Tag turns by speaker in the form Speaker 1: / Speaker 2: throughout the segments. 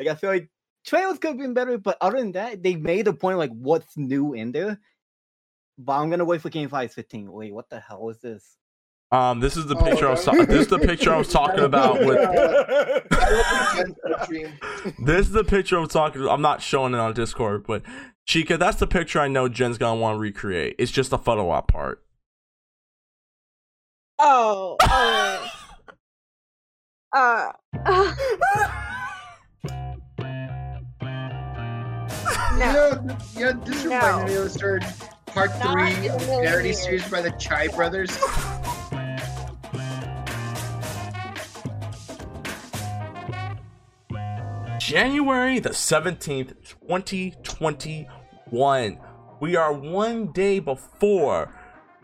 Speaker 1: Like I feel like trailers could have been better, but other than that, they made a point like what's new in there. But I'm gonna wait for Game Five 15. Wait, what the hell is this?
Speaker 2: Um, this is the picture I was ta- this is the picture I was talking about with this is the picture I'm talking. I'm not showing it on Discord, but Chica, that's the picture I know Jen's gonna want to recreate. It's just the photo op part.
Speaker 3: Oh, oh. uh, uh.
Speaker 4: You
Speaker 3: no,
Speaker 4: know, you know, this
Speaker 3: No.
Speaker 4: reminds me of the start part
Speaker 3: Not
Speaker 4: three of
Speaker 3: million
Speaker 4: parody
Speaker 3: years.
Speaker 4: series by the Chai brothers.
Speaker 2: January the 17th, 2021. We are one day before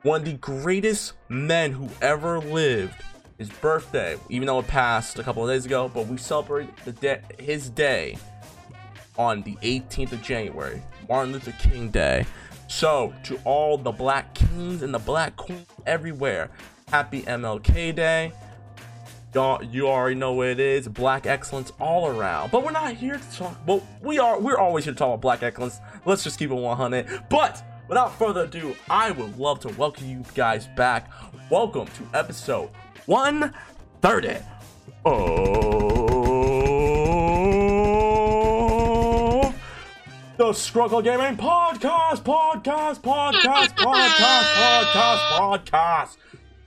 Speaker 2: one of the greatest men who ever lived. His birthday, even though it passed a couple of days ago, but we celebrate the day, his day on the 18th of January, Martin Luther King Day. So, to all the black kings and the black queens everywhere, happy MLK Day. Y'all, you already know what it is. Black excellence all around. But we're not here to talk. Well, we are. We're always here to talk about black excellence. Let's just keep it 100. But without further ado, I would love to welcome you guys back. Welcome to episode 130 of the Scrub Club Gaming Podcast. Podcast. Podcast. Podcast. Podcast. Podcast.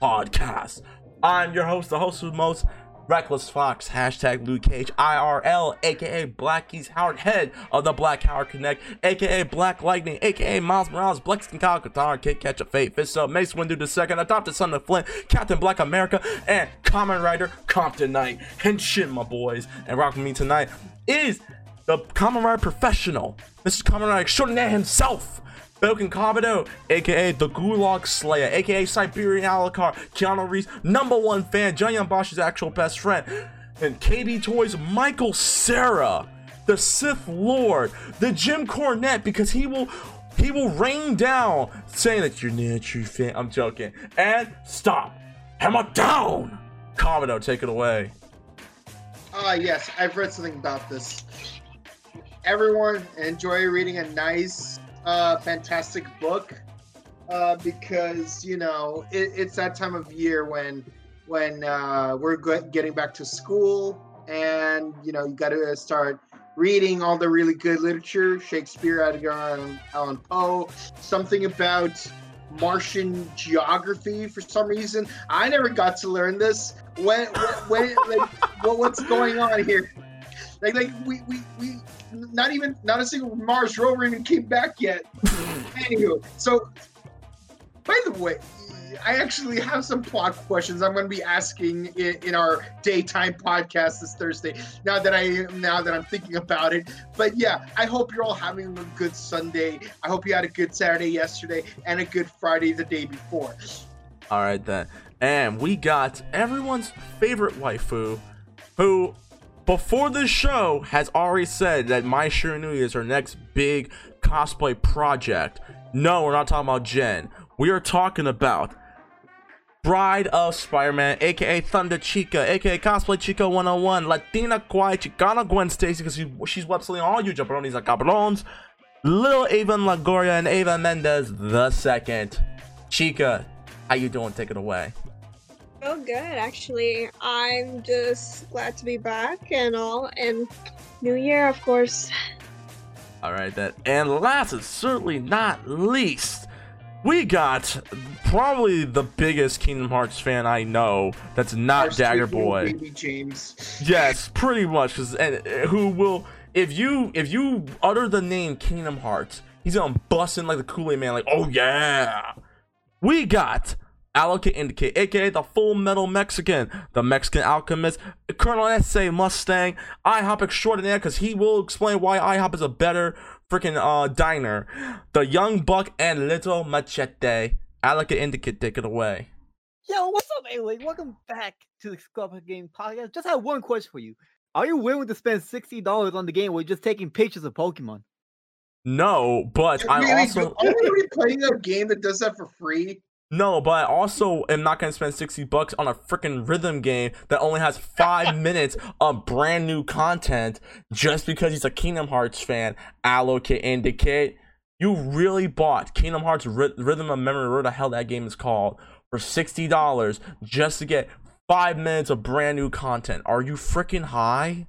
Speaker 2: Podcast. I'm your host, the host of the most reckless fox, hashtag Luke Cage, IRL, aka Blackie's Howard Head of the Black Howard Connect, aka Black Lightning, aka Miles Morales, Blex and Kyle Katar, Kid Catch a Fate, Fist Up, Mace Windu the Second, Adopted Son of Flint, Captain Black America, and Kamen Rider Compton Knight. Henshin, my boys. And rocking me tonight is the Kamen Rider Professional, Mr. Kamen Rider extraordinaire himself. Bouken Kabuto, aka the Gulag Slayer, aka Siberian Alucard, Keanu Reeves' number one fan, John Bosch's actual best friend, and KB Toys' Michael Cera, the Sith Lord, the Jim Cornette, because he will he will rain down saying that you're not a true fan. I'm joking. And stop. Hammer down! Kabuto, take it away.
Speaker 4: Ah, yes, I've read something about this. Everyone enjoy reading a nice, uh, fantastic book, uh, because you know it, it's that time of year when when uh, we're getting back to school, and you know you got to start reading all the really good literature: Shakespeare, Edgar Allan, Allan Poe, something about Martian geography. For some reason, I never got to learn this. When when, when like what, what's going on here? Like like we, we we not even not a single Mars rover even came back yet. Anywho, so by the way, I actually have some plot questions I'm going to be asking in, in our daytime podcast this Thursday. Now that I now that I'm thinking about it, but yeah, I hope you're all having a good Sunday. I hope you had a good Saturday yesterday and a good Friday the day before.
Speaker 2: All right then. And we got everyone's favorite waifu who before this show has already said that Mai Shiranui is her next big cosplay project. No, we're not talking about Jen. We are talking about Bride of Spider-Man, aka Thunder Chica, aka Cosplay Chica 101, Latina Kwai, Chicana Gwen Stacy, because she, she's web all you jabronis and cabrons, Little Avon Lagoria and Eva Mendes the second. Chica, how you doing? Take it away.
Speaker 3: Oh, good. Actually, I'm just glad to be back and all. And New Year, of course.
Speaker 2: All right, then. And last and certainly not least, we got probably the biggest Kingdom Hearts fan I know. That's not
Speaker 4: Our
Speaker 2: Dagger
Speaker 4: sweet
Speaker 2: Boy.
Speaker 4: baby James.
Speaker 2: Yes, pretty much. Cause and uh, who will if you if you utter the name Kingdom Hearts, he's gonna bust in like the Kool Aid Man, like oh yeah. We got Allocate Indicate, aka the Full Metal Mexican, the Mexican Alchemist, Colonel S.A. Mustang, IHOP extraordinaire, because he will explain why IHOP is a better freaking uh diner. The Young Buck and Little Machete. Allocate Indicate, take it away.
Speaker 1: Yo, what's up, Alien? Welcome back to the Scrub Game Podcast. Just have one question for you. Are you willing to spend sixty dollars on the game where you're just taking pictures of Pokemon?
Speaker 2: No, but I
Speaker 4: Really,
Speaker 2: also
Speaker 4: are we playing a game that does that for free?
Speaker 2: No, but I also am not gonna spend 60 bucks on a freaking rhythm game that only has five minutes of brand new content just because he's a Kingdom Hearts fan. Allocate indicate. You really bought Kingdom Hearts Ry- Rhythm of Memory, whatever the hell that game is called, for $60 just to get five minutes of brand new content. Are you freaking high?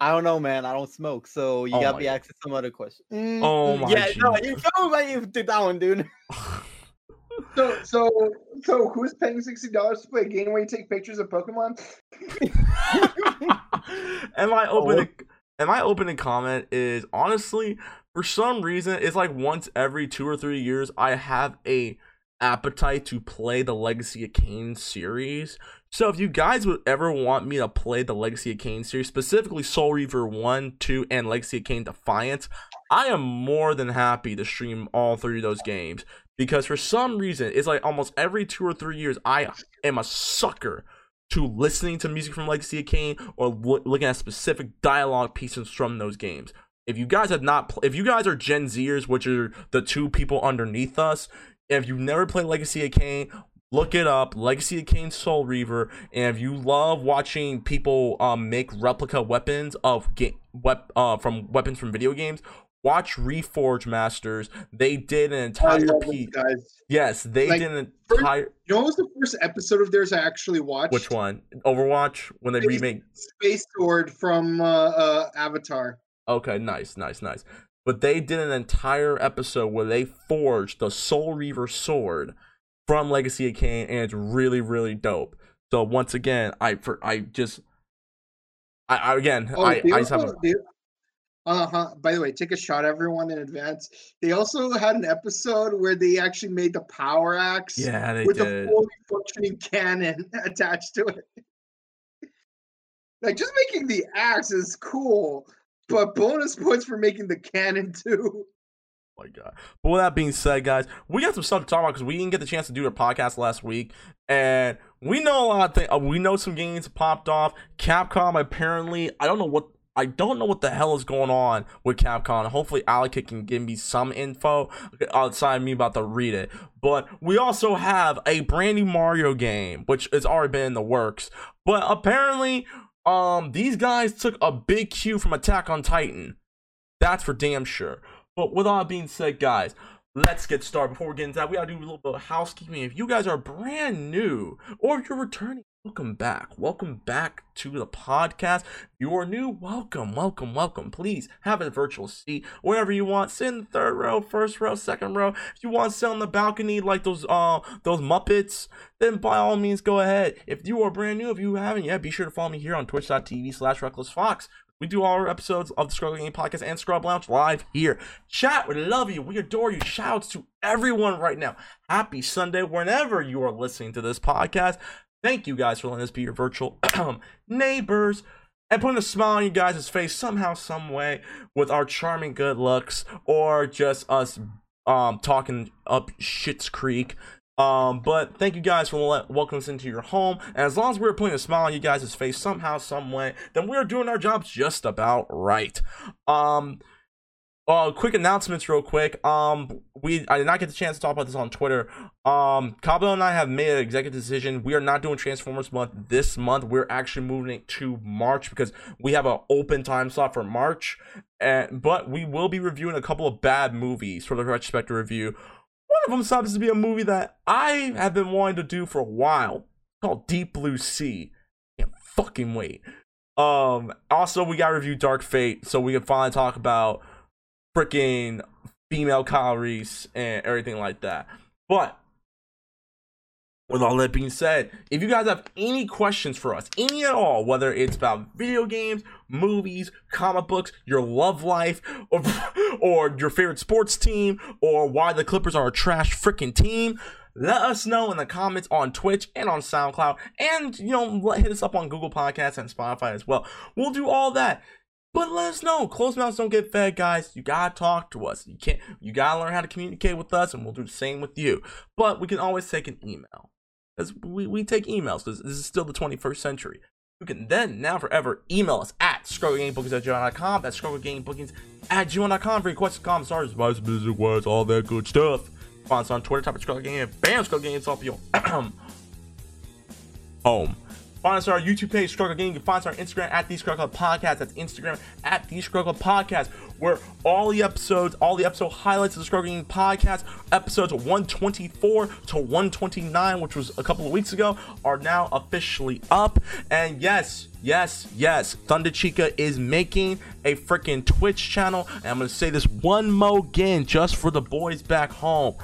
Speaker 1: I don't know, man. I don't smoke, so you
Speaker 2: Oh
Speaker 1: got me asking some other question. Mm,
Speaker 2: Oh
Speaker 1: mm,
Speaker 2: my
Speaker 1: Yeah, no, you told me you did that one, dude.
Speaker 4: So, so, so, who's paying sixty dollars to play a game where you take pictures of Pokemon?
Speaker 2: my
Speaker 1: Oh,
Speaker 2: opening and my opening comment is honestly for some reason it's like once every two or three years i have a appetite to play the legacy of kain series so if you guys would ever want me to play the legacy of kain series specifically soul reaver 1 2 and legacy of kain defiance i am more than happy to stream all three of those games because for some reason it's like almost every two or three years i am a sucker to listening to music from Legacy of Kain or lo- looking at specific dialogue pieces from those games. If you guys have not, pl- if you guys are Gen Zers, which are the two people underneath us, if you've never played Legacy of Kain, look it up. Legacy of Kain Soul Reaver, and if you love watching people um make replica weapons of game wep- uh from weapons from video games. Watch Reforge Masters. They did an entire
Speaker 4: love
Speaker 2: piece.
Speaker 4: guys.
Speaker 2: Yes, they
Speaker 4: Like,
Speaker 2: did an
Speaker 4: first-
Speaker 2: entire.
Speaker 4: You know what was the first episode of theirs I actually watched?
Speaker 2: Which one? Overwatch when they
Speaker 4: Space-
Speaker 2: remake.
Speaker 4: Space Sword from uh, uh, Avatar.
Speaker 2: Okay, nice, nice, nice. But they did an entire episode where they forged the Soul Reaver sword from Legacy of Kain, and it's really, really dope. So once again, I for I just, I, I again,
Speaker 4: Oh,
Speaker 2: I, I just have. A,
Speaker 4: they, uh-huh. By the way, take a shot, everyone, in advance. They also had an episode where they actually made the power axe
Speaker 2: yeah, they
Speaker 4: with
Speaker 2: did.
Speaker 4: a fully functioning cannon attached to it. Like just making the axe is cool, but bonus points for making the cannon too.
Speaker 2: Oh my god. But with that being said, guys, we got some stuff to talk about because we didn't get the chance to do a podcast last week, and we know a lot of things. Uh, we know some games popped off. Capcom apparently, I don't know what. I don't know what the hell is going on with Capcom. Hopefully, Alec can give me some info outside of me about to read it. But we also have a brand new Mario game, which has already been in the works. But apparently, um, these guys took a big cue from Attack on Titan. That's for damn sure. But with all that being said, guys, let's get started. Before we get into that, we gotta do a little bit of housekeeping. If you guys are brand new or if you're returning, welcome back. Welcome back to the podcast. You are new, welcome, welcome, welcome. Please have a virtual seat wherever you want. Sit in the third row, first row, second row. If you want to sit on the balcony like those uh those Muppets, then by all means go ahead. If you are brand new, if you haven't yet, be sure to follow me here on twitch.tv slash recklessfox. We do all our episodes of the Scrub Game Podcast and Scrub Lounge live here. Chat, we love you. We adore you. Shouts to everyone right now. Happy Sunday whenever you are listening to this podcast. Thank you guys for letting us be your virtual neighbors and putting a smile on you guys' face somehow, some way with our charming good looks or just us um talking up Shit's Creek. Um, but thank you guys for le- welcoming us into your home. And as long as we're putting a smile on you guys' face somehow, some way, then we're doing our jobs just about right. Um, uh, quick announcements, real quick. Um, we I did not get the chance to talk about this on Twitter. Um, Cabo and I have made an executive decision. We are not doing Transformers month this month. We're actually moving it to March because we have an open time slot for March. And but we will be reviewing a couple of bad movies for the retrospective review. One of them happens to be a movie that I have been wanting to do for a while called Deep Blue Sea. Can't fucking wait. Um, also we got to review Dark Fate so we can finally talk about freaking female Kyle Reese and everything like that. But with all that being said, if you guys have any questions for us, any at all, whether it's about video games, movies, comic books, your love life, or, or your favorite sports team, or why the Clippers are a trash freaking team, let us know in the comments on Twitch and on SoundCloud, and you know, hit us up on Google Podcasts and Spotify as well. We'll do all that. But let us know. Closed mouths don't get fed, guys. You gotta talk to us. You can't. You gotta learn how to communicate with us, and we'll do the same with you. But we can always take an email, because we, we take emails. Because this is still the 21st century. You can then, now forever, email us at strugglegamebookings at gmail.com. That's strugglegamebookings at gmail.com for requests, comments, stars, advice, music, words, all that good stuff. Find us on Twitter, type of Game, bam, Game, it's off your home. Find us on our YouTube page, Scrub Club Game. You can find us on Instagram at the Scrub Club Podcast. That's Instagram at the Scrub Club Podcast, where all the episodes, all the episode highlights of the Scrub Club Game Podcast, episodes 124 to 129, which was a couple of weeks ago, are now officially up. And yes, yes, yes, Thunder Chica is making a freaking Twitch channel. And I'm gonna say this one more again, just for the boys back home.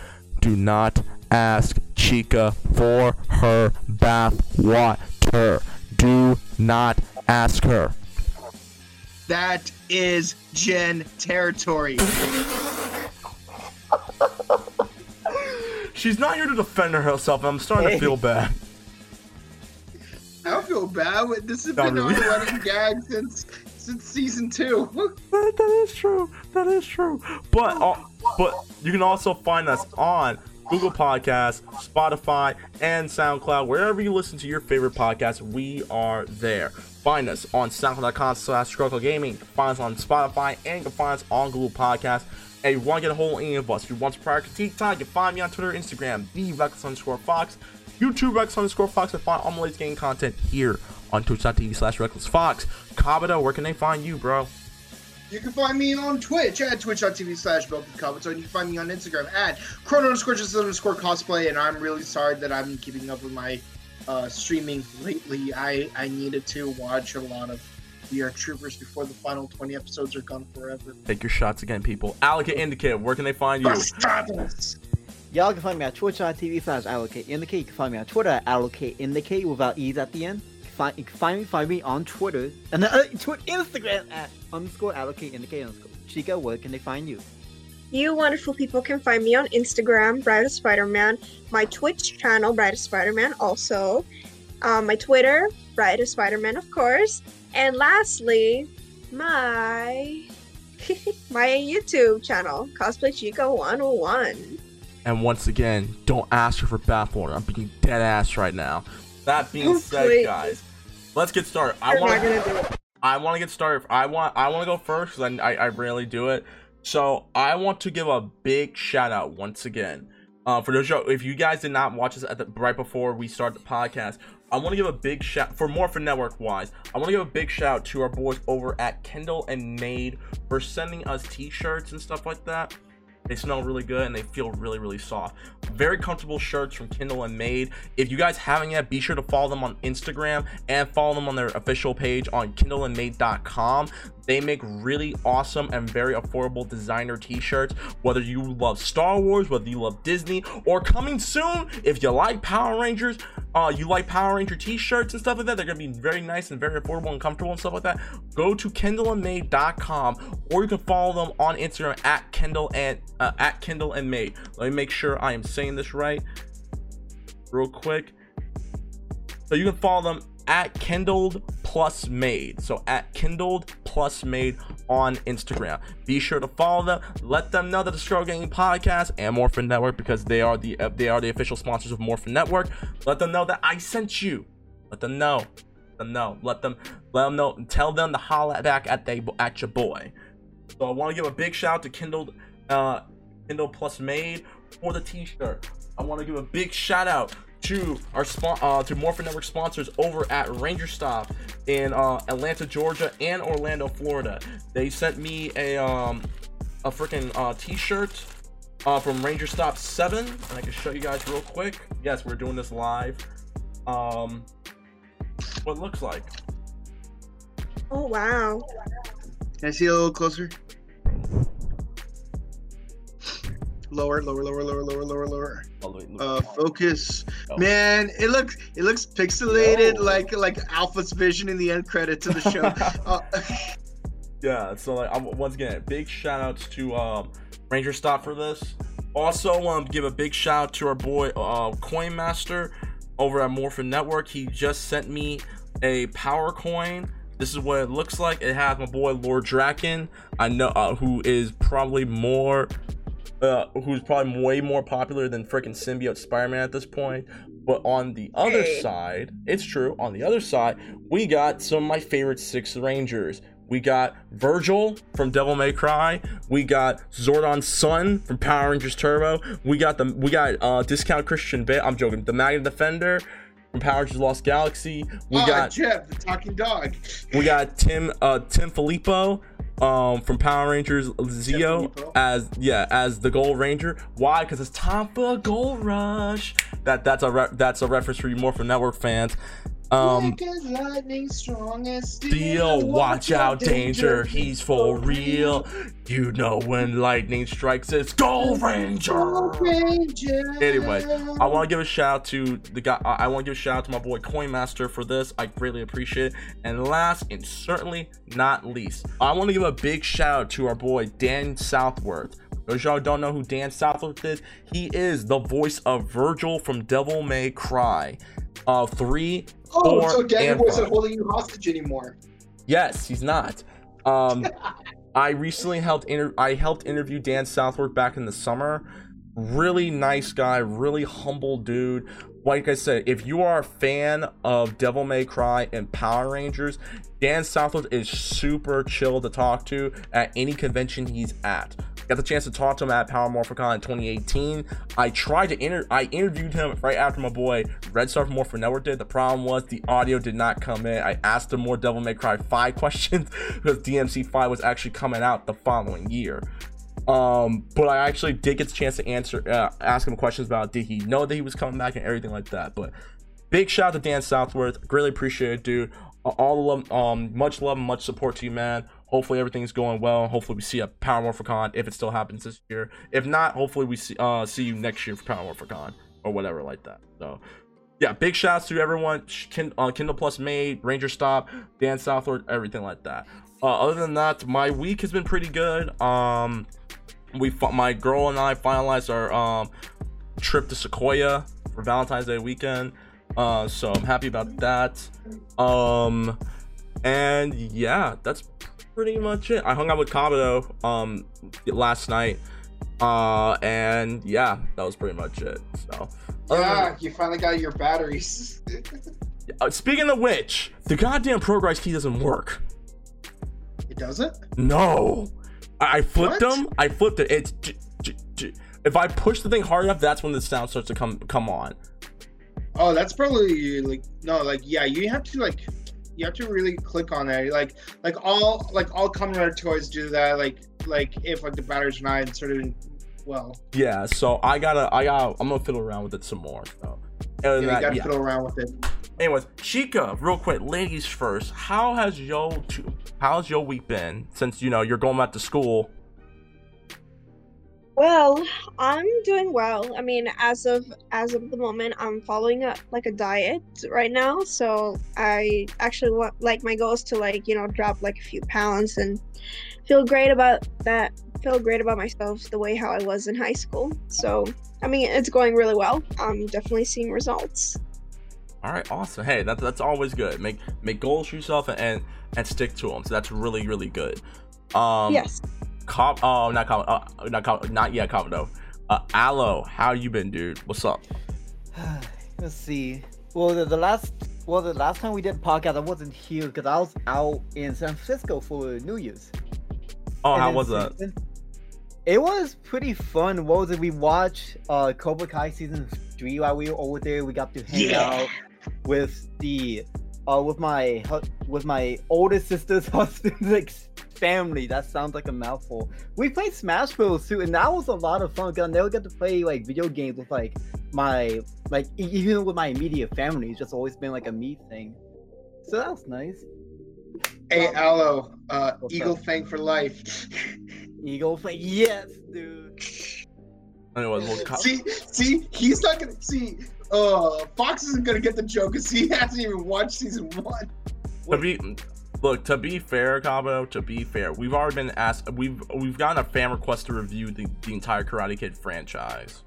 Speaker 2: Do not ask Chica for her bath water. Do not ask her.
Speaker 4: That is Jen territory.
Speaker 2: She's not here to defend herself. and I'm starting to feel bad.
Speaker 4: I don't feel bad. This has
Speaker 2: Not
Speaker 4: been
Speaker 2: really.
Speaker 4: on running gag since since season two.
Speaker 2: That, that is true. That is true. But uh, but you can also find us on Google Podcasts, Spotify, and SoundCloud. Wherever you listen to your favorite podcast, we are there. Find us on SoundCloud.com slash Gaming. Find us on Spotify, and you can find us on Google Podcasts. And if you want to get a hold of any of us, if you want to prior critique time, you can find me on Twitter, Instagram, the Rex underscore Fox, YouTube Rex underscore Fox, and find all my latest gaming content here on twitch.tv slash Reckless Fox. Kabuto, where can they find you, bro?
Speaker 4: You can find me on Twitch at twitch.tv slash Comments, and you can find me on Instagram at chrono underscore just underscore cosplay. And I'm really sorry that I'm keeping up with my uh, streaming lately. I, I needed to watch a lot of VR Troopers before the final 20 episodes are gone forever.
Speaker 2: Take your shots again, people. Allocate Indicate, where can they find you?
Speaker 4: Bastardos!
Speaker 1: Y'all can find me at twitch.tv slash allocate indicate. You can find me on Twitter at allocate indicate without e's at the end. You can find, you can find me find me on Twitter and uh, Twitter Instagram at underscore allocate indicate underscore. Chica, where can they find you?
Speaker 3: You wonderful people can find me on Instagram, Bride of Spider-Man, my Twitch channel, Bride of Spider-Man, also, um, my Twitter, Bride of Spider-Man, of course, and lastly, my my YouTube channel, Cosplay Chica 101.
Speaker 2: And once again, don't ask her for bathwater. I'm being dead ass right now. That being
Speaker 3: Oh,
Speaker 2: said,
Speaker 3: please.
Speaker 2: guys, let's get started. I want
Speaker 3: gonna.
Speaker 2: I want to get started. I want I want to go first because I, I I rarely do it. So I want to give a big shout out once again. Uh, for those if you guys did not watch this at the right before we start the podcast, I want to give a big shout for more for Network wise. I want to give a big shout to our boys over at Kendall and Made for sending us T-shirts and stuff like that. They smell really good and they feel really, really soft. Very comfortable shirts from Kindle and Made. If you guys haven't yet, be sure to follow them on Instagram and follow them on their official page on kindleandmade.com. They make really awesome and very affordable designer t-shirts. Whether you love Star Wars, whether you love Disney, or coming soon, if you like Power Rangers, uh, you like Power Ranger t-shirts and stuff like that, they're gonna be very nice and very affordable and comfortable and stuff like that. Go to kindleandmade.com or you can follow them on Instagram at Kindle and uh, at Kindle and Made. Let me make sure I am saying this right, real quick. So you can follow them at Kindled Plus Made. So at Kindled Plus Made on Instagram. Be sure to follow them. Let them know that the Scrub Club Gaming Podcast and Morphin Network, because they are the uh, they are the official sponsors of Morphin Network. Let them know that I sent you. Let them know. Let them know. Let them let them know. Tell them to holla back at they at your boy. So I want to give a big shout out to kindled uh, Kindle Plus Made for the T-shirt. I want to give a big shout out to our spon- uh, to Morphin Network sponsors over at Ranger Stop in uh, Atlanta, Georgia, and Orlando, Florida. They sent me a um a freaking uh, T-shirt uh, from Ranger Stop Seven, and I can show you guys real quick. Yes, we're doing this live. Um, what it looks like.
Speaker 3: Oh wow.
Speaker 4: Can I see a little closer? Lower, lower, lower, lower, lower, lower, lower.
Speaker 2: All the way-
Speaker 4: Uh, focus.
Speaker 2: Oh.
Speaker 4: Man, it looks it looks pixelated
Speaker 2: No.
Speaker 4: like like Alpha's vision in the end credits of the show. uh,
Speaker 2: yeah so like I'm, once again big shout outs to um ranger stop for this also um give a big shout out to our boy uh coin master over at morphin network he just sent me a power coin this is what it looks like it has my boy lord drakkon i know uh, who is probably more uh, who's probably way more popular than freaking symbiote spider-man at this point but on the other
Speaker 3: Hey.
Speaker 2: side it's true on the other side we got some of my favorite six rangers We got Vergil from Devil May Cry. We got Zordon's son from Power Rangers Turbo. We got the we got uh discount Christian Bale. I'm joking. The Magnet Defender from Power Rangers Lost Galaxy. We
Speaker 4: ah,
Speaker 2: got
Speaker 4: Jeff, the talking dog.
Speaker 2: we got Tim uh Tim Filippo um from Power Rangers Zeo as yeah as the Gold Ranger. Why? Because it's time for a Gold Rush. That that's a re- that's a reference for you more for network fans. Um,
Speaker 4: lightning, strong as steel.
Speaker 2: Watch out, danger, he's for real. You know when lightning strikes, it's Gold Ranger.
Speaker 4: Ranger.
Speaker 2: Anyway, I want to give a shout out to the guy. I want to give a shout out to my boy Coinmaster for this. I greatly appreciate it. And last and certainly not least, I want to give a big shout out to our boy Dan Southworth. Those y'all don't know who Dan Southworth is, he is the voice of Vergil from Devil May Cry. Uh, three,
Speaker 4: Oh, so Daniel wasn't holding you hostage anymore.
Speaker 2: Yes, he's not. Um, I recently helped inter- I helped interview Dan Southworth back in the summer. Really nice guy, really humble dude. Like I said, if you are a fan of Devil May Cry and Power Rangers, Dan Southworth is super chill to talk to at any convention he's at. Got the chance to talk to him at Power Morphicon in 2018. I tried to inter I interviewed him right after my boy Red Star Morphin Network did. The problem was the audio did not come in. I asked him more Devil May Cry 5 questions because DMC 5 was actually coming out the following year. Um, but I actually did get the chance to answer, uh, ask him questions about did he know that he was coming back and everything like that. But big shout out to Dan Southworth, greatly appreciate it, dude. All the love, um, much love and much support to you, man. Hopefully everything's going well. Hopefully we see a Power Morphicon if it still happens this year. If not, hopefully we see uh see you next year for Power Morphicon or whatever like that. So yeah, big shouts to everyone. Uh, Kindle Plus Made, Ranger Stop, Dan Southworth, everything like that. Uh, other than that, my week has been pretty good. Um, we my girl and I finalized our um trip to Sequoia for Valentine's Day weekend. Uh, so I'm happy about that. Um, and yeah, that's pretty much it. I hung out with Kabuto um last night. Uh, and yeah, that was pretty much it. So. than-
Speaker 4: Yeah, you finally got your batteries.
Speaker 2: Uh, speaking of which, the goddamn progress key doesn't work.
Speaker 4: it doesn't?
Speaker 2: No, I, I flipped
Speaker 4: What?
Speaker 2: them. I flipped it. It's j- j- j- if I push the thing hard enough, that's when the sound starts to come come on.
Speaker 4: Oh, that's probably like no, like yeah, you have to like you have to really click on that. Like like all like all Kamen Rider toys do that. Like like if like the battery's not inserted in well,
Speaker 2: Yeah, so I gotta, I got, I'm gonna fiddle around with it some more. So, other
Speaker 4: yeah,
Speaker 2: than
Speaker 4: you gotta
Speaker 2: yeah.
Speaker 4: fiddle around with it.
Speaker 2: Anyways, Chica, real quick, ladies first. How has yo, how's your week been since you know you're going back to school?
Speaker 3: Well, I'm doing well. I mean, as of as of the moment, I'm following a like a diet right now. So I actually want like my goal is to like you know drop like a few pounds and feel great about that. Feel great about myself the way how I was in high school. So I mean, it's going really well. I'm definitely seeing results.
Speaker 2: All right, awesome. Hey, that's that's always good. Make make goals for yourself and and, stick to them. So that's really really good. Um,
Speaker 3: yes.
Speaker 2: Com- oh, not Com- uh, not Com- not yet, Commodore. Uh, Aloe, how you been, dude? What's up?
Speaker 1: Let's see. Well, the, the last well the last time we did podcast, I wasn't here because I was out in San Francisco for New Year's.
Speaker 2: Oh,
Speaker 1: And
Speaker 2: how was that?
Speaker 1: It was pretty fun. What was it? We watched uh Cobra Kai season three while we were over there. We got to hang
Speaker 4: Yeah.
Speaker 1: out with the uh with my with my older sister's husband's like family. That sounds like a mouthful. We played Smash Bros too, and that was a lot of fun. Cause I never get to play like video games with like my like even with my immediate family. It's just always been like a me thing. So that was nice.
Speaker 4: Hey Aloe, uh
Speaker 1: What's
Speaker 4: Eagle
Speaker 1: up?
Speaker 4: Fang for life.
Speaker 1: Eagle play, yes, dude.
Speaker 2: Anyways, well, Co-
Speaker 4: see, see, he's not gonna see. Uh, Fox isn't gonna get the joke because he hasn't even watched season one.
Speaker 2: to be look to be fair, Cabo. To be fair, we've already been asked. We've we've gotten a fan request to review the, the entire Karate Kid franchise.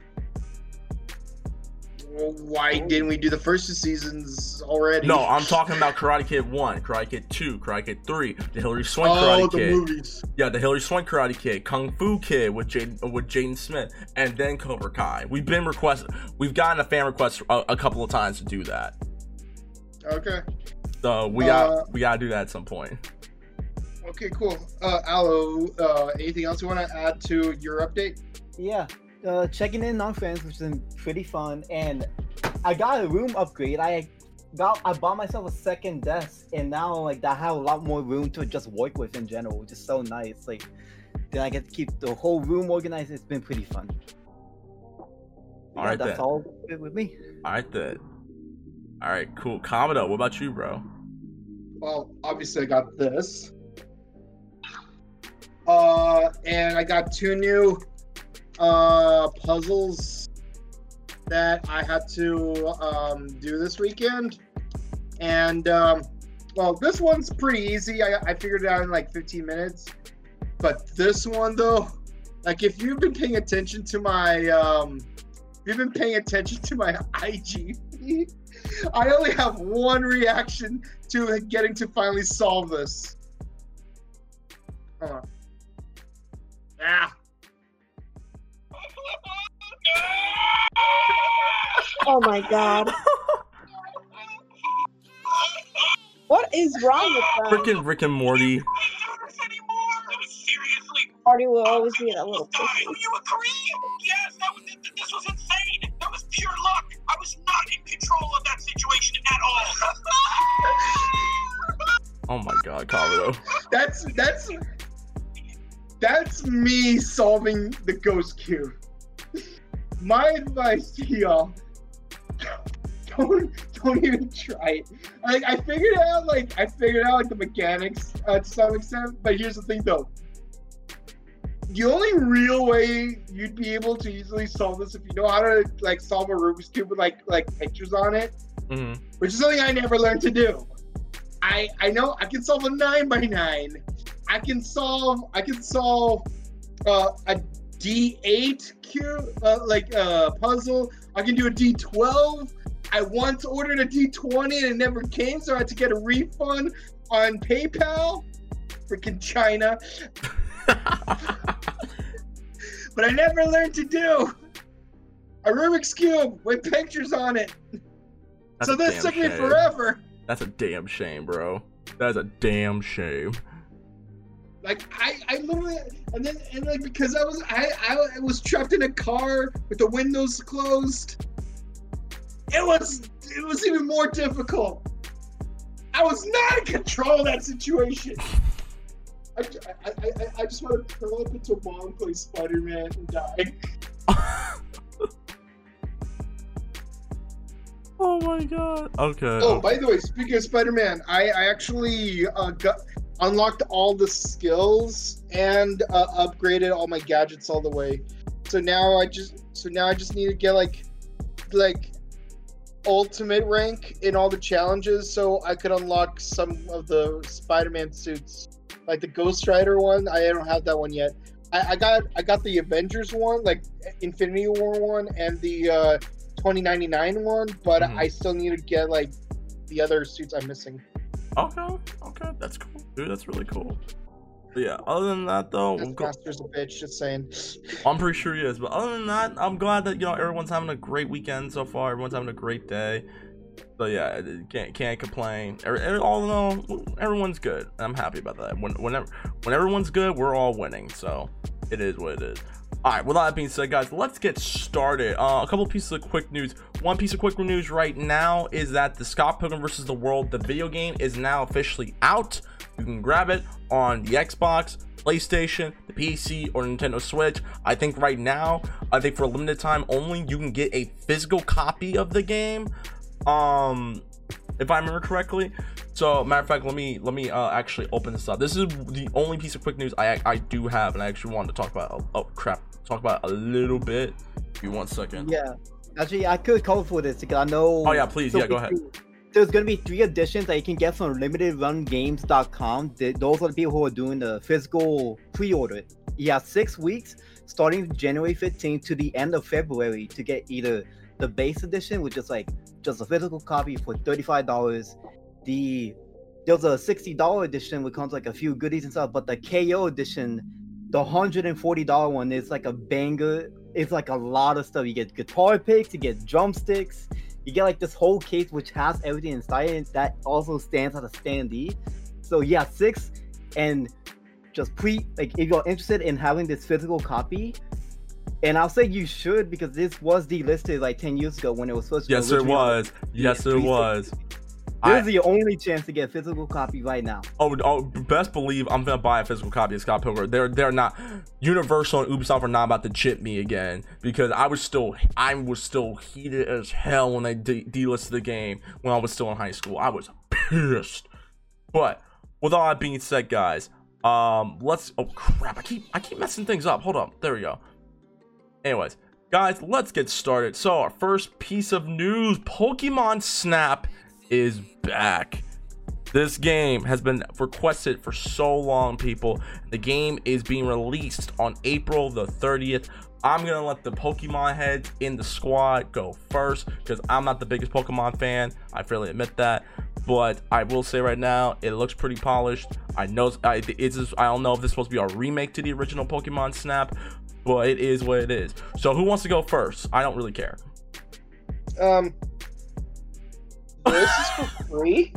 Speaker 4: Well, why didn't we do the first two seasons already?
Speaker 2: No, I'm talking about Karate Kid One, Karate Kid Two, Karate Kid Three, the Hilary Swank
Speaker 4: Oh,
Speaker 2: Karate
Speaker 4: the
Speaker 2: Kid.
Speaker 4: movies.
Speaker 2: Yeah, the Hilary Swank Karate Kid, Kung Fu Kid with Jaden with Jaden Smith, and then Cobra Kai. We've been requested. We've gotten a fan request a, a couple of times to do that.
Speaker 4: Okay.
Speaker 2: So we
Speaker 4: Uh,
Speaker 2: got we gotta do that at some point.
Speaker 4: Okay, cool. Uh, Aloe, uh, anything else you want to add to your update?
Speaker 1: Yeah, uh, checking in on friends, which has been pretty fun, and I got a room upgrade. I got I bought myself a second desk, and now like I have a lot more room to just work with in general, which is so nice. Like then I get to keep the whole room organized. It's been pretty fun.
Speaker 2: All
Speaker 1: Yeah,
Speaker 2: right
Speaker 1: that's
Speaker 2: then.
Speaker 1: all with me.
Speaker 2: All right then. All right, cool. Commodore, what about you, bro?
Speaker 4: Well, obviously I got this. Uh, and I got two new uh puzzles that I had to um do this weekend. And um well, this one's pretty easy. I, I figured it out in like 15 minutes. But this one though, like if you've been paying attention to my um if you've been paying attention to my IG I only have one reaction to getting to finally solve this. Hold on. Ah.
Speaker 3: Oh my god. What is wrong with that?
Speaker 2: Freaking Rick and Morty.
Speaker 3: Marty will always be that little pussy.
Speaker 5: Do you agree? Yes, that was this was insane. That was pure luck. I was not in control of that situation at all.
Speaker 2: Oh my god, Commodore.
Speaker 4: That's that's that's me solving the ghost cube. My advice to y'all: don't don't even try it. Like I figured out like I figured out like the mechanics uh, to some extent, but here's the thing though. The only real way you'd be able to easily solve this if you know how to like solve a Rubik's cube with like like pictures on it,
Speaker 2: hmm
Speaker 4: which is something I never learned to do. I I know I can solve a nine by nine. I can solve I can solve uh, a D eight cube uh, like uh, puzzle. I can do a D twelve. I once ordered a D twenty and it never came, so I had to get a refund on PayPal. Freaking China. But I never learned to do a Rubik's cube with pictures on it.
Speaker 2: That's
Speaker 4: so this took me forever.
Speaker 2: That's a damn shame, bro. That's a damn shame.
Speaker 4: Like I, I literally, and then and like because I was I, I was trapped in a car with the windows closed. It was it was even more difficult. I was not in control of that situation. I, I, I, I- just want to curl up into a ball and play Spider Man and die.
Speaker 2: oh my god. Okay.
Speaker 4: Oh, by the way, speaking of Spider Man, I, I actually uh, got unlocked all the skills and uh, upgraded all my gadgets all the way. So now I just so now I just need to get like like ultimate rank in all the challenges so I could unlock some of the Spider-Man suits. Like the Ghost Rider one, I don't have that one yet. I, I got I got the Avengers one, like Infinity War one, and the uh, 2099 one, but
Speaker 2: Mhm.
Speaker 4: I still need to get like the other suits I'm missing.
Speaker 2: Okay. Okay. That's cool, dude. That's really cool. But yeah. Other than that, though, I'm, go-
Speaker 4: master's a bitch. Just saying.
Speaker 2: I'm pretty sure he is. But other than that, I'm glad that you know everyone's having a great weekend so far. Everyone's having a great day. So yeah, can't can't complain. All in all, everyone's good. I'm happy about that. When whenever when everyone's good, we're all winning. So it is what it is. All right. With that being said, guys, let's get started. Uh, a couple pieces of quick news. One piece of quick news right now is that the Scott Pilgrim vs. the World, the video game, is now officially out. You can grab it on the Xbox, PlayStation, the PC, or Nintendo Switch. I think right now, I think for a limited time only, you can get a physical copy of the game. Um, if I remember correctly. So, matter of fact, let me let me uh, actually open this up. This is the only piece of quick news I I do have, and I actually wanted to talk about. Oh, oh crap, talk about a little bit. Give me one second.
Speaker 1: Yeah. Actually, I could call for this because I know.
Speaker 2: Oh, yeah, please, yeah, go ahead.
Speaker 1: There's gonna be three editions that you can get from limitedrungames.com. Those are the people who are doing the physical pre-order. You have six weeks, starting January 15th to the end of February, to get either the base edition, which is like just a physical copy for $35. The there's a $60 edition which comes like a few goodies and stuff, but the KO edition, the $140 one is like a banger. It's like a lot of stuff. You get guitar picks, you get drumsticks, you get like this whole case which has everything inside it that also stands as a standee. So yeah, six and just pre like if you're interested in having this physical copy. And I'll say you should because this was delisted like 10 years ago when it was supposed to
Speaker 2: Yes, it was. Yes, it was.
Speaker 1: This
Speaker 2: I-
Speaker 1: is the only chance to get a physical copy right now.
Speaker 2: Oh, oh, best believe I'm gonna buy a physical copy of Scott Pilgrim. They're they're not Universal and Ubisoft are not about to chip me again because I was still I was still heated as hell when they de- delisted the game when I was still in high school. I was pissed. But with all that being said, guys, um, let's. Oh crap! I keep I keep messing things up. Hold on. There we go. Anyways, guys, let's get started. So our first piece of news: Pokemon Snap is back. This game has been requested for so long, people. The game is being released on April the 30th. I'm gonna let the Pokemon heads in the squad go first because I'm not the biggest Pokemon fan. I fairly admit that, but I will say right now it looks pretty polished. I know I, it's I don't know if this is supposed to be a remake to the original Pokemon Snap, but it is what it is. So who wants to go first? I don't really care.
Speaker 4: Um, this is for free.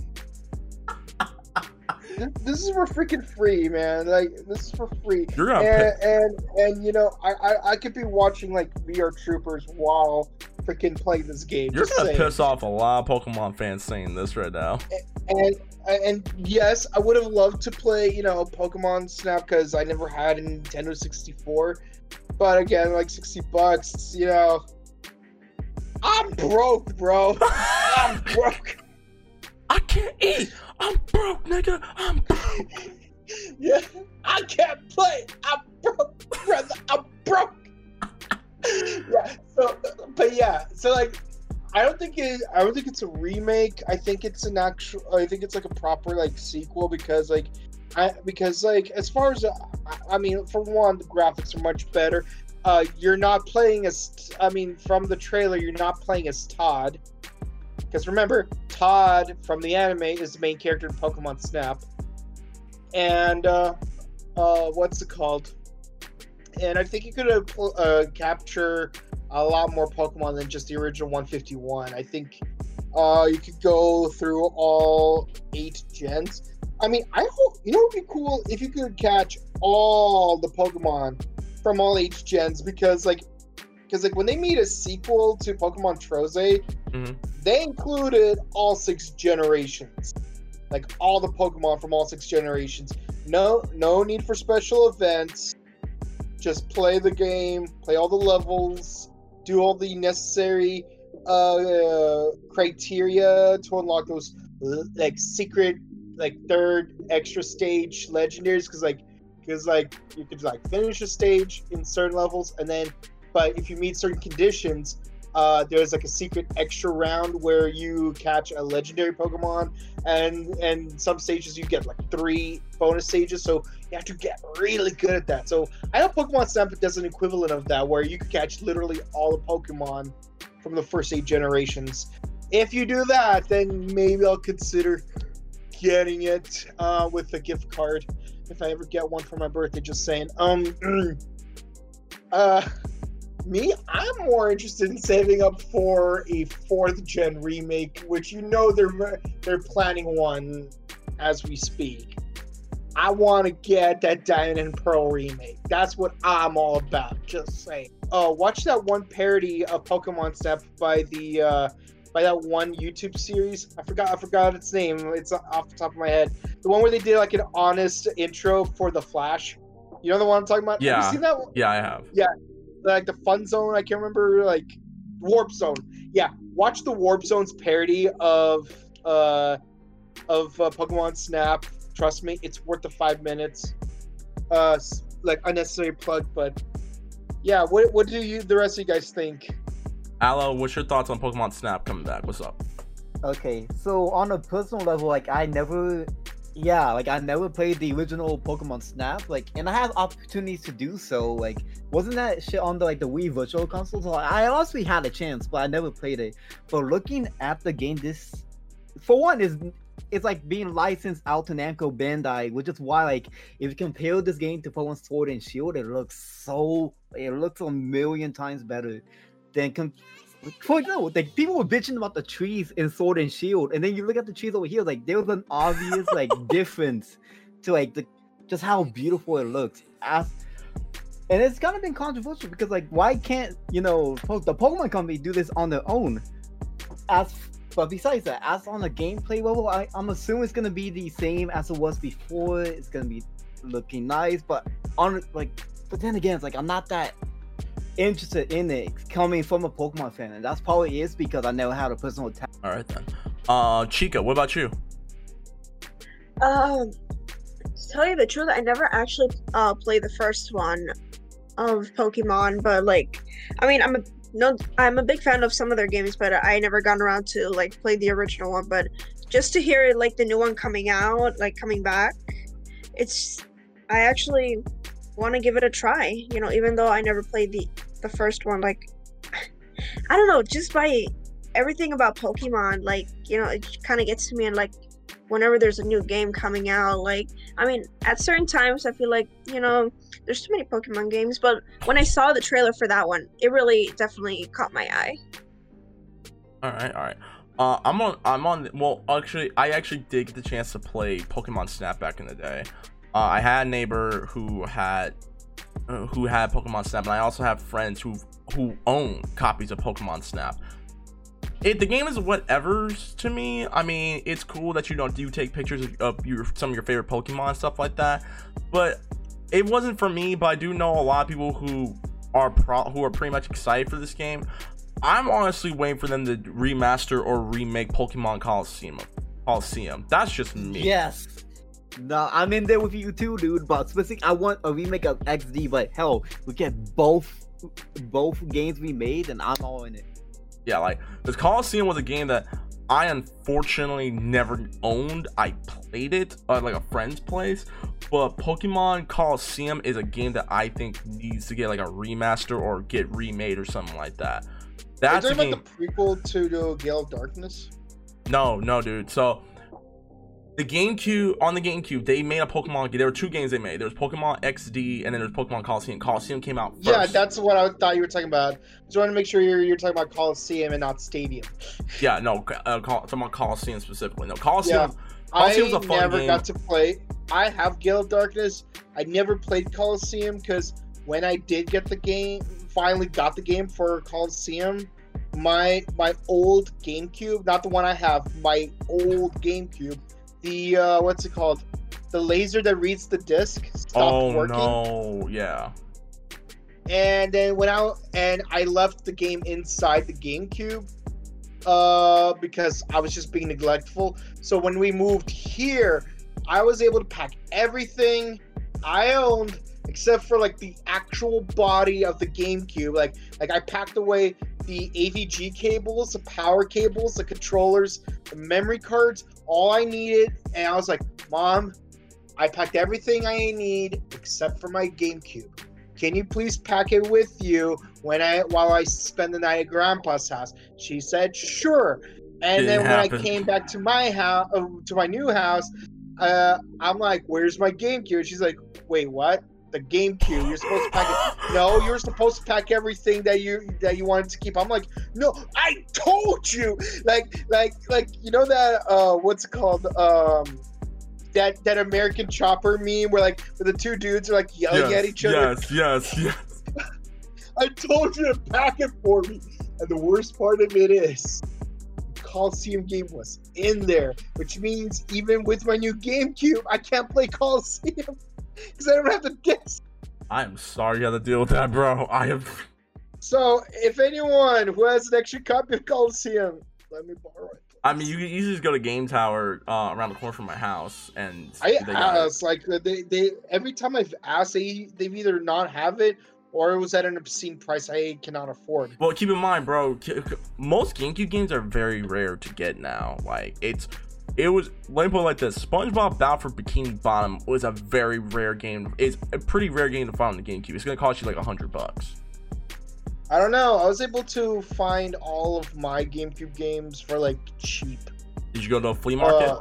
Speaker 4: This- This is for freaking free, man. Like this is for free.
Speaker 2: You're gonna
Speaker 4: and, and and you know, I, I I could be watching like VR Troopers while freaking playing this game.
Speaker 2: You're gonna
Speaker 4: saying.
Speaker 2: piss off a lot of Pokemon fans seeing this right now.
Speaker 4: And and yes, I would have loved to play, you know, Pokemon Snap because I never had a Nintendo 64. But again, like 60 bucks, you know. I'm broke, bro. I'm broke.
Speaker 2: I can't eat. I'm broke, nigga. I'm broke.
Speaker 4: yeah, I can't play. I'm broke, brother. I'm broke. yeah. So, but yeah. So like, I don't think it. I don't think it's a remake. I think it's an actual. I think it's like a proper like sequel because like, I because like as far as I, I mean, for one, the graphics are much better. Uh, you're not playing as. I mean, from the trailer, you're not playing as Todd. Because remember, Todd from the anime is the main character in Pokemon Snap. And uh, uh, what's it called? And I think you could uh, uh, capture a lot more Pokemon than just the original 151. I think uh, you could go through all eight gens. I mean, I hope you know it'd be cool if you could catch all the Pokemon from all eight gens because like because like when they made a sequel to Pokemon Trozei,
Speaker 2: Mhm.
Speaker 4: they included all six generations, like all the Pokemon from all six generations. No, no need for special events. Just play the game, play all the levels, do all the necessary uh, criteria to unlock those like secret, like third extra stage legendaries. Because like, because like you could like finish a stage in certain levels, and then, but if you meet certain conditions, uh, there's like a secret extra round where you catch a legendary Pokemon, and and some stages you get like three bonus stages. So you have to get really good at that. So I know Pokemon Snap does an equivalent of that, where you could catch literally all the Pokemon from the first eight generations. If you do that, then maybe I'll consider getting it uh, with a gift card if I ever get one for my birthday. Just saying. Um. uh. Me, I'm more interested in saving up for a fourth gen remake, which you know they're they're planning one as we speak. I want to get that Diamond and Pearl remake. That's what I'm all about. Just saying. Uh, watch that one parody of Pokemon Snap by the uh, by that one YouTube series. I forgot I forgot its name. It's off the top of my head. The one where they did like an honest intro for the Flash. You know the one I'm talking about? Have
Speaker 2: Yeah.
Speaker 4: you seen that one?
Speaker 2: Yeah, I have.
Speaker 4: Like the fun zone. I can't remember like warp zone. Yeah, watch the warp zones parody of uh of uh, Pokemon Snap. Trust me, it's worth the five minutes. Uh, like unnecessary plug, but yeah. What what do you the rest of you guys think?
Speaker 2: Aloe, what's your thoughts on Pokemon Snap coming back? What's up?
Speaker 1: Okay, so on a personal level, like I never, yeah, like I never played the original Pokemon Snap, like, and I have opportunities to do so. Like, wasn't that shit on the like the Wii Virtual Console? So I honestly had a chance, but I never played it. But looking at the game, this, for one, is it's like being licensed out to Namco Bandai, which is why like if you compare this game to Pokemon Sword and Shield, it looks so, it looks a million times better than. Com- for example, like people were bitching about the trees in Sword and Shield, and then you look at the trees over here, like there was an obvious like difference to like the just how beautiful it looks. As and it's kind of been controversial because like why can't you know the Pokemon company do this on their own? As but besides that, as on the gameplay level, I, I'm assuming it's gonna be the same as it was before. It's gonna be looking nice, but on like, but then again, it's like I'm not that interested in it coming from a Pokemon fan, and that's probably is because I never had a personal attack.
Speaker 2: All right then. Uh, Chica, what about you?
Speaker 3: Um, to tell you the truth, I never actually uh played the first one of Pokemon, but like, I mean, I'm a no, I'm a big fan of some of their games, but I never gotten around to like play the original one. But just to hear like the new one coming out, like coming back, it's I actually want to give it a try. You know, even though I never played the the first one, like I don't know, just by everything about Pokemon, like you know, it kind of gets to me and like whenever there's a new game coming out like i mean at certain times i feel like you know there's too many pokemon games but when i saw the trailer for that one it really definitely caught my eye
Speaker 2: All right, all right. Uh, I'm on. I'm on. Well, actually, I actually did get the chance to play Pokemon Snap back in the day. Uh, I had a neighbor who had uh, who had Pokemon Snap, and I also have friends who who own copies of Pokemon Snap. It, the game is whatever's to me. I mean, it's cool that you don't do take pictures of, of your some of your favorite Pokemon stuff like that, but it wasn't for me. But I do know a lot of people who are pro- who are pretty much excited for this game. I'm honestly waiting for them to remaster or remake Pokemon Colosseum. Colosseum. That's just me.
Speaker 1: Yes. No, I'm in there with you too, dude. But specifically, I want a remake of XD. But hell, we get both both games we made, and I'm all in it.
Speaker 2: Yeah, like because Colosseum was a game that I unfortunately never owned. I played it at like a friend's place, but Pokemon Colosseum is a game that I think needs to get like a remaster or get remade or something like that. That's
Speaker 4: Are
Speaker 2: a
Speaker 4: you talking
Speaker 2: game.
Speaker 4: about the prequel to the Gale of Darkness?
Speaker 2: No, no, dude. So the GameCube on the GameCube, they made a Pokemon. There were two games they made. There was Pokemon XD, and then there was Pokemon Colosseum. Colosseum came out first.
Speaker 4: Yeah, that's what I thought you were talking about. Just wanted to make sure you're, you're talking about Colosseum and not Stadium.
Speaker 2: yeah. No, uh, Col- talking about Colosseum specifically. No, Colosseum.
Speaker 4: I
Speaker 2: Colosseum's a fun
Speaker 4: never
Speaker 2: game.
Speaker 4: got to play. I have Gale of Darkness. I never played Colosseum because when I did get the game, finally got the game for Colosseum, my my old GameCube, not the one I have, my old GameCube, the uh, what's it called? The laser that reads the disc stopped
Speaker 2: oh
Speaker 4: working.
Speaker 2: no, yeah.
Speaker 4: and then went out and I left the game inside the GameCube uh because I was just being neglectful. So when we moved here, I was able to pack everything I owned except for like the actual body of the GameCube. Like like I packed away the AVG cables, the power cables, the controllers, the memory cards, all I needed and I was like, "Mom, I packed everything I need except for my GameCube." can you please pack it with you when I while I spend the night at Grandpa's house? She said, sure. And
Speaker 2: Didn't
Speaker 4: then when
Speaker 2: happen.
Speaker 4: I came back to my house, uh, to my new house, uh, I'm like, "Where's my GameCube?" She's like, "Wait, what? The GameCube? You're supposed to pack it? No, you're supposed to pack everything that you that you wanted to keep." I'm like, "No, I told you!" Like, like, like, you know that uh, what's it called? Um, that that American Chopper meme where like where the two dudes are like yelling
Speaker 2: yes,
Speaker 4: at each other.
Speaker 2: Yes, yes, yes.
Speaker 4: I told you to pack it for me. And the worst part of it is, Colosseum game was in there, which means even with my new GameCube, I can't play Colosseum because I don't have the disc.
Speaker 2: I am sorry you had to deal with that, bro. I have.
Speaker 4: So, if anyone who has an extra copy of Colosseum, let me borrow it.
Speaker 2: I mean, you can easily just go to Game Tower uh, around the corner from my house, and
Speaker 4: I asked, like they, they every time I've asked, they they've either not have it or it was at an obscene price I cannot afford.
Speaker 2: Well, keep in mind, bro. Most GameCube games are very rare to get now. Like it's, it was. Let me put it like this: SpongeBob Battle for Bikini Bottom was a very rare game. It's a pretty rare game to find on the GameCube. It's gonna cost you like a hundred bucks.
Speaker 4: I don't know. I was able to find all of my GameCube games for like cheap.
Speaker 2: Did you go to a flea market?
Speaker 4: Uh,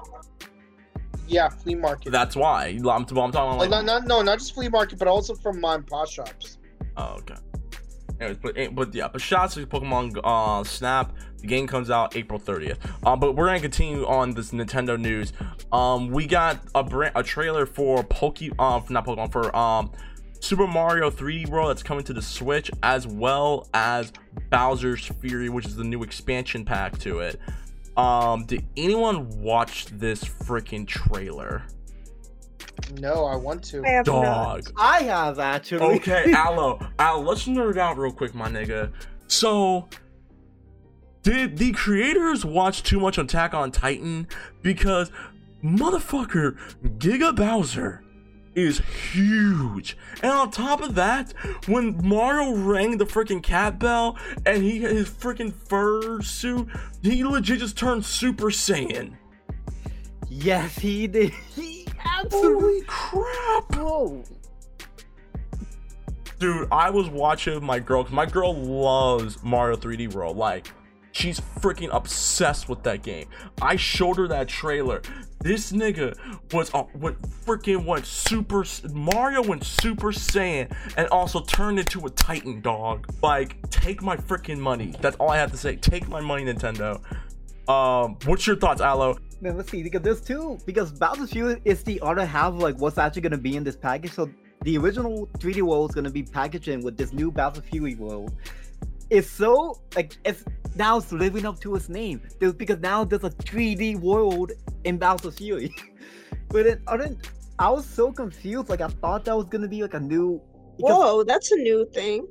Speaker 4: yeah, flea market.
Speaker 2: That's why. I'm, I'm talking like.
Speaker 4: not, not, no, not just flea market, but also from mom and pop shops.
Speaker 2: oh, okay. Anyways, but eh, but yeah, but shots to Pokemon uh, Snap. The game comes out April 30th. Um, but we're gonna continue on this Nintendo news. Um, we got a brand, a trailer for Poke, um, not Pokemon for um, Super Mario 3D World that's coming to the Switch, as well as Bowser's Fury, which is the new expansion pack to it. Um, did anyone watch this freaking trailer?
Speaker 4: No, I want to.
Speaker 3: I have not.
Speaker 2: Dog.
Speaker 1: I have actually.
Speaker 2: Okay, Aloe, Aloe, let's nerd out real quick, my nigga. So, did the creators watch too much Attack on Titan? Because, motherfucker, Giga Bowser is huge. And on top of that, when Mario rang the freaking cat bell and he his freaking fur suit, he legit just turned Super Saiyan.
Speaker 1: Yes, he did. He absolutely.
Speaker 2: Holy crap!
Speaker 1: Whoa.
Speaker 2: Dude, I was watching with my girl. 'cause my girl loves Mario 3D World. Like, she's freaking obsessed with that game. I showed her that trailer. This nigga was uh, what freaking went super. Mario went Super Saiyan and also turned into a Titan dog. Like, take my freaking money. That's all I have to say. Take my money, Nintendo. Um, what's your thoughts, Aloe?
Speaker 1: Then let's see, because there's two. Because Fury is the other half, of, like what's actually gonna be in this package. So the original 3D world is gonna be packaged in with this new Bowser Fury world. It's so like it's now it's living up to its name. There's because now there's a 3D world in Bowser Fury. but then other than, I was so confused. Like I thought that was gonna be like a new. because-
Speaker 3: Whoa, that's a new thing.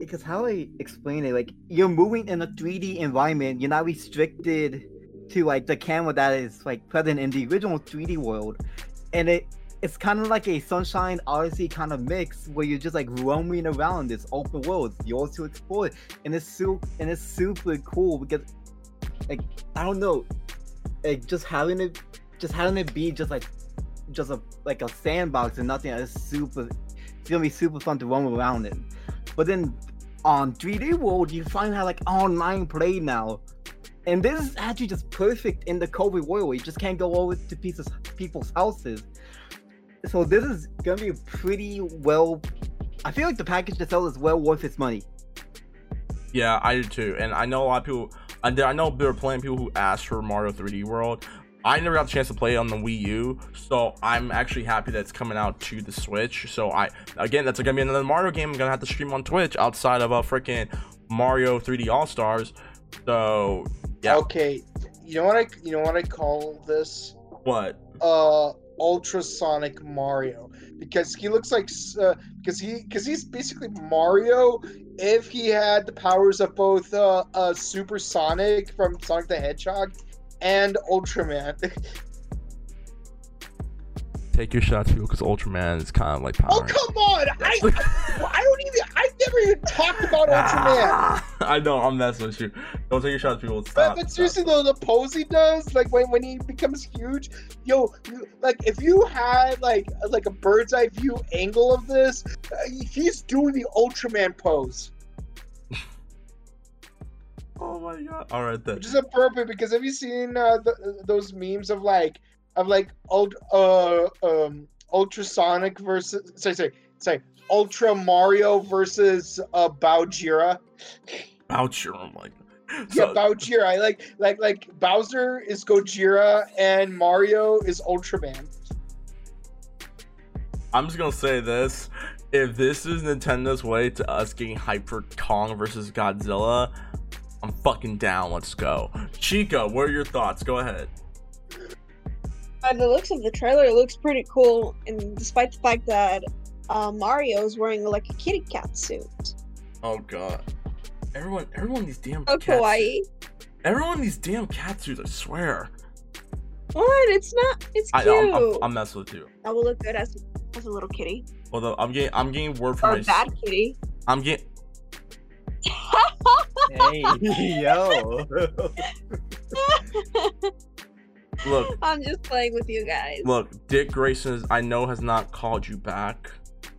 Speaker 1: because how I explain it, like you're moving in a 3D environment, you're not restricted to like the camera that is like present in the original 3D world, and it it's kind of like a Sunshine Odyssey kind of mix where you're just like roaming around this open world, yours to explore, and it's super and it's super cool because like I don't know, like just having it, just having it be just like just a like a sandbox and nothing is super. It's gonna be super fun to roam around in. But then on 3D World, you find out like online play now. And this is actually just perfect in the COVID world. Where you just can't go over to pieces, people's houses. So this is gonna be pretty well. I feel like the package to sell is well worth its money.
Speaker 2: Yeah, I do too. And I know a lot of people. I know there are plenty of people who asked for Mario 3D World. I never got the chance to play it on the Wii U, so I'm actually happy that it's coming out to the Switch. So I, again, that's gonna be another Mario game I'm gonna have to stream on Twitch outside of a freaking Mario 3D All Stars. So yeah,
Speaker 4: Okay, you know what I you know what I call this?
Speaker 2: what?
Speaker 4: Uh, ultrasonic Mario because he looks like s- uh, because he because he's basically Mario if he had the powers of both uh, uh Super Sonic from Sonic the Hedgehog and Ultraman.
Speaker 2: Take your shots, people, because Ultraman is kind of like Power
Speaker 4: oh come on! I I don't even I've never even talked about Ultraman.
Speaker 2: I know, I'm messing with you. Don't take your shots, people.
Speaker 4: But,
Speaker 2: Stop.
Speaker 4: but
Speaker 2: stop.
Speaker 4: seriously though, the pose he does, like when, when he becomes huge, yo, you- like if you had like like a bird's eye view angle of this, uh, he's doing the Ultraman pose,
Speaker 2: Oh my god. All right then.
Speaker 4: which is appropriate because have you seen uh, the, those memes of like of like old uh um ultrasonic versus sorry sorry sorry Ultra Mario versus uh Bowjira?
Speaker 2: Boucher. I'm like.
Speaker 4: Yeah, Bowjira. I like like like Bowser is Gojira and Mario is Ultraman.
Speaker 2: I'm just gonna say this: if this is Nintendo's way to us getting hyped for Kong versus Godzilla, I'm fucking down. Let's go. Chico, what are your thoughts? Go ahead.
Speaker 3: By the looks of the trailer, it looks pretty cool, and despite the fact that uh, Mario's wearing like a kitty cat suit.
Speaker 2: Oh god. Everyone, everyone, these damn
Speaker 3: Oh,
Speaker 2: cat-
Speaker 3: kawaii.
Speaker 2: Everyone, these damn cat suits. I swear.
Speaker 3: What? It's not. It's cute.
Speaker 2: I'm, I'm, I'm messing with you.
Speaker 3: that will look good as as a little kitty
Speaker 2: Although I'm getting, I'm getting word from
Speaker 3: a
Speaker 2: my.
Speaker 3: bad kitty.
Speaker 2: I'm getting.
Speaker 1: Hey, yo.
Speaker 2: Look,
Speaker 3: I'm just playing with you guys.
Speaker 2: look. Dick Grayson, is, I know, has not called you back.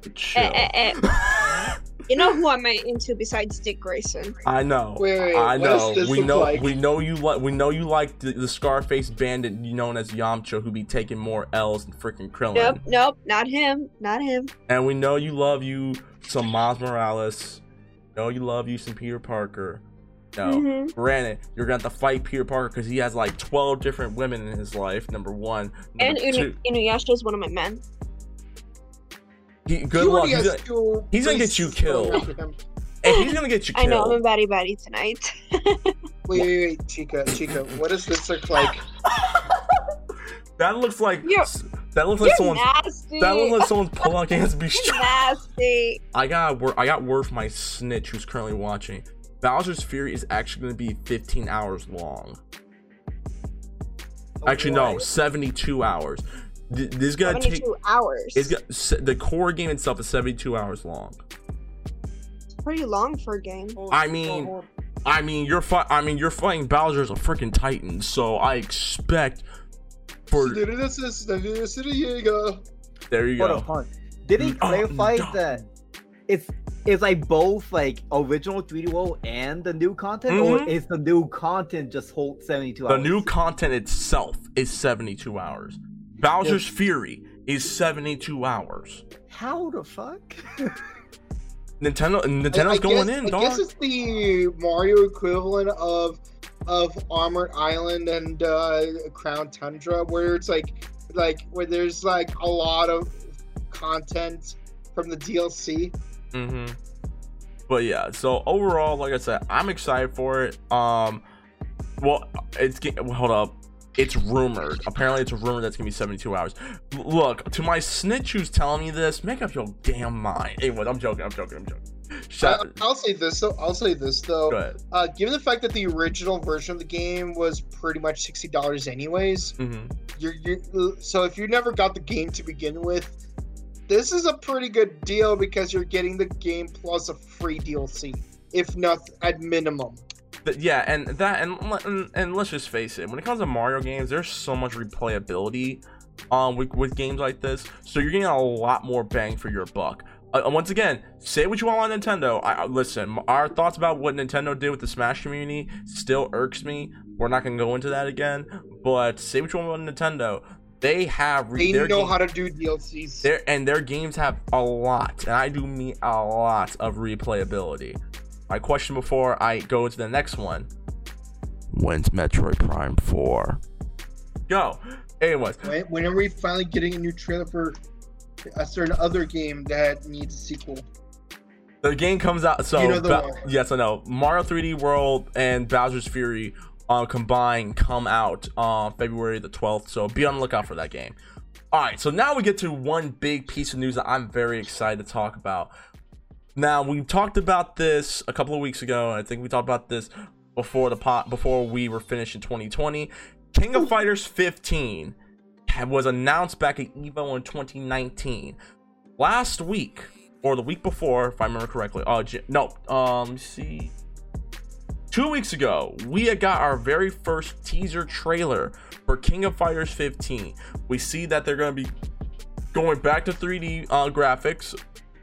Speaker 2: But chill.
Speaker 3: Eh, eh, You know who am I into besides Dick Grayson?
Speaker 2: I know.
Speaker 4: Wait, wait,
Speaker 2: I know. We know.
Speaker 4: like?
Speaker 2: We know you like. We know you like the, the Scarface bandit known as Yamcha, who be taking more L's than freaking Krillin.
Speaker 3: Nope, nope, not him, not him.
Speaker 2: And we know you love you some Miles Morales. know you love you some Peter Parker. No,
Speaker 3: Mhm.
Speaker 2: granted, you're gonna have to fight Peter Parker because he has like 12 different women in his life. Number one.
Speaker 3: And Inu- Inuyasha is one of my men.
Speaker 2: He, good
Speaker 4: He
Speaker 2: luck. He's gonna,
Speaker 4: two
Speaker 2: he's gonna get you killed.
Speaker 4: after
Speaker 2: and he's gonna get you killed.
Speaker 3: I know I'm a baddie baddie tonight.
Speaker 4: Wait, wait, wait, Chica, Chica, what does this look like?
Speaker 2: that looks like
Speaker 3: You're-
Speaker 2: that looks like
Speaker 3: You're
Speaker 2: someone's
Speaker 3: nasty.
Speaker 2: that looks like someone's pulling against me.
Speaker 3: You're nasty.
Speaker 2: I got word. I got word from my snitch who's currently watching. Bowser's Fury is actually going to be 15 hours long. Actually, no, 72 hours. Th- This is gonna take.
Speaker 3: 72 hours.
Speaker 2: It's got, the core game itself is 72 hours long.
Speaker 3: It's pretty long for a game.
Speaker 2: I mean, I mean, you're fi- I mean, you're fighting Bowser as a freaking titan, so I expect for there you go.
Speaker 1: on, hold on. Did he
Speaker 2: Mm,
Speaker 1: clarify
Speaker 2: um,
Speaker 1: that it's it's like both like original 3D World and the new content, or
Speaker 2: Mhm.
Speaker 1: is the new content just whole 72 hours?
Speaker 2: The new content itself is 72 hours. Bowser's Fury is 72 hours.
Speaker 1: How the fuck?
Speaker 2: Nintendo Nintendo's
Speaker 4: I
Speaker 2: going
Speaker 4: guess,
Speaker 2: in,
Speaker 4: I
Speaker 2: dog.
Speaker 4: guess it's the Mario equivalent of of Armored Island and uh, Crown Tundra, where it's like like where there's like a lot of content from the DLC.
Speaker 2: Mm-hmm. But yeah, so overall, like I said, I'm excited for it. Um, well, it's get, well, hold up. It's rumored. Apparently, it's a rumor that's gonna be 72 hours. Look, to my snitch who's telling me this, make up your damn mind. Anyway, I'm joking. I'm joking. I'm joking. Shut.
Speaker 4: I, will say this though. I'll say this though.
Speaker 2: Go ahead.
Speaker 4: Uh, given the fact that the original version of the game was pretty much sixty dollars anyways,
Speaker 2: hmm
Speaker 4: you're, you so if you never got the game to begin with, this is a pretty good deal because you're getting the game plus a free DLC, if not at minimum.
Speaker 2: Yeah, and that and, and and let's just face it, when it comes to Mario games, there's so much replayability um with, with games like this, so you're getting a lot more bang for your buck. Uh, once again, say what you want on Nintendo. I I- listen. Our thoughts about what Nintendo did with the Smash community still irks me. We're not gonna go into that again. But say what you want about Nintendo, they have
Speaker 4: They know how to do DLCs.
Speaker 2: their and their games have a lot, and I do mean a lot of replayability. My question before I go into the next one: When's Metroid Prime Four? Go. Anyways,
Speaker 4: When, when are we finally getting a new trailer for a certain other game that needs a sequel?
Speaker 2: the game comes out. So
Speaker 4: You know the
Speaker 2: Ba-
Speaker 4: one.
Speaker 2: yes, I know. Mario 3D World and Bowser's Fury uh, combined come out on February the 12th. So be on the lookout for that game. All right, so now we get to one big piece of news that I'm very excited to talk about. Now we talked about this a couple of weeks ago, I think we talked about this before the pot before we were finished in 2020. King of Fighters 15 was announced back at Evo in 2019. Last week, or the week before, if I remember correctly. Oh, no, um, let me see. Two weeks ago, we had got our very first teaser trailer for King of Fighters 15. We see that they're going to be going back to 3D uh, graphics.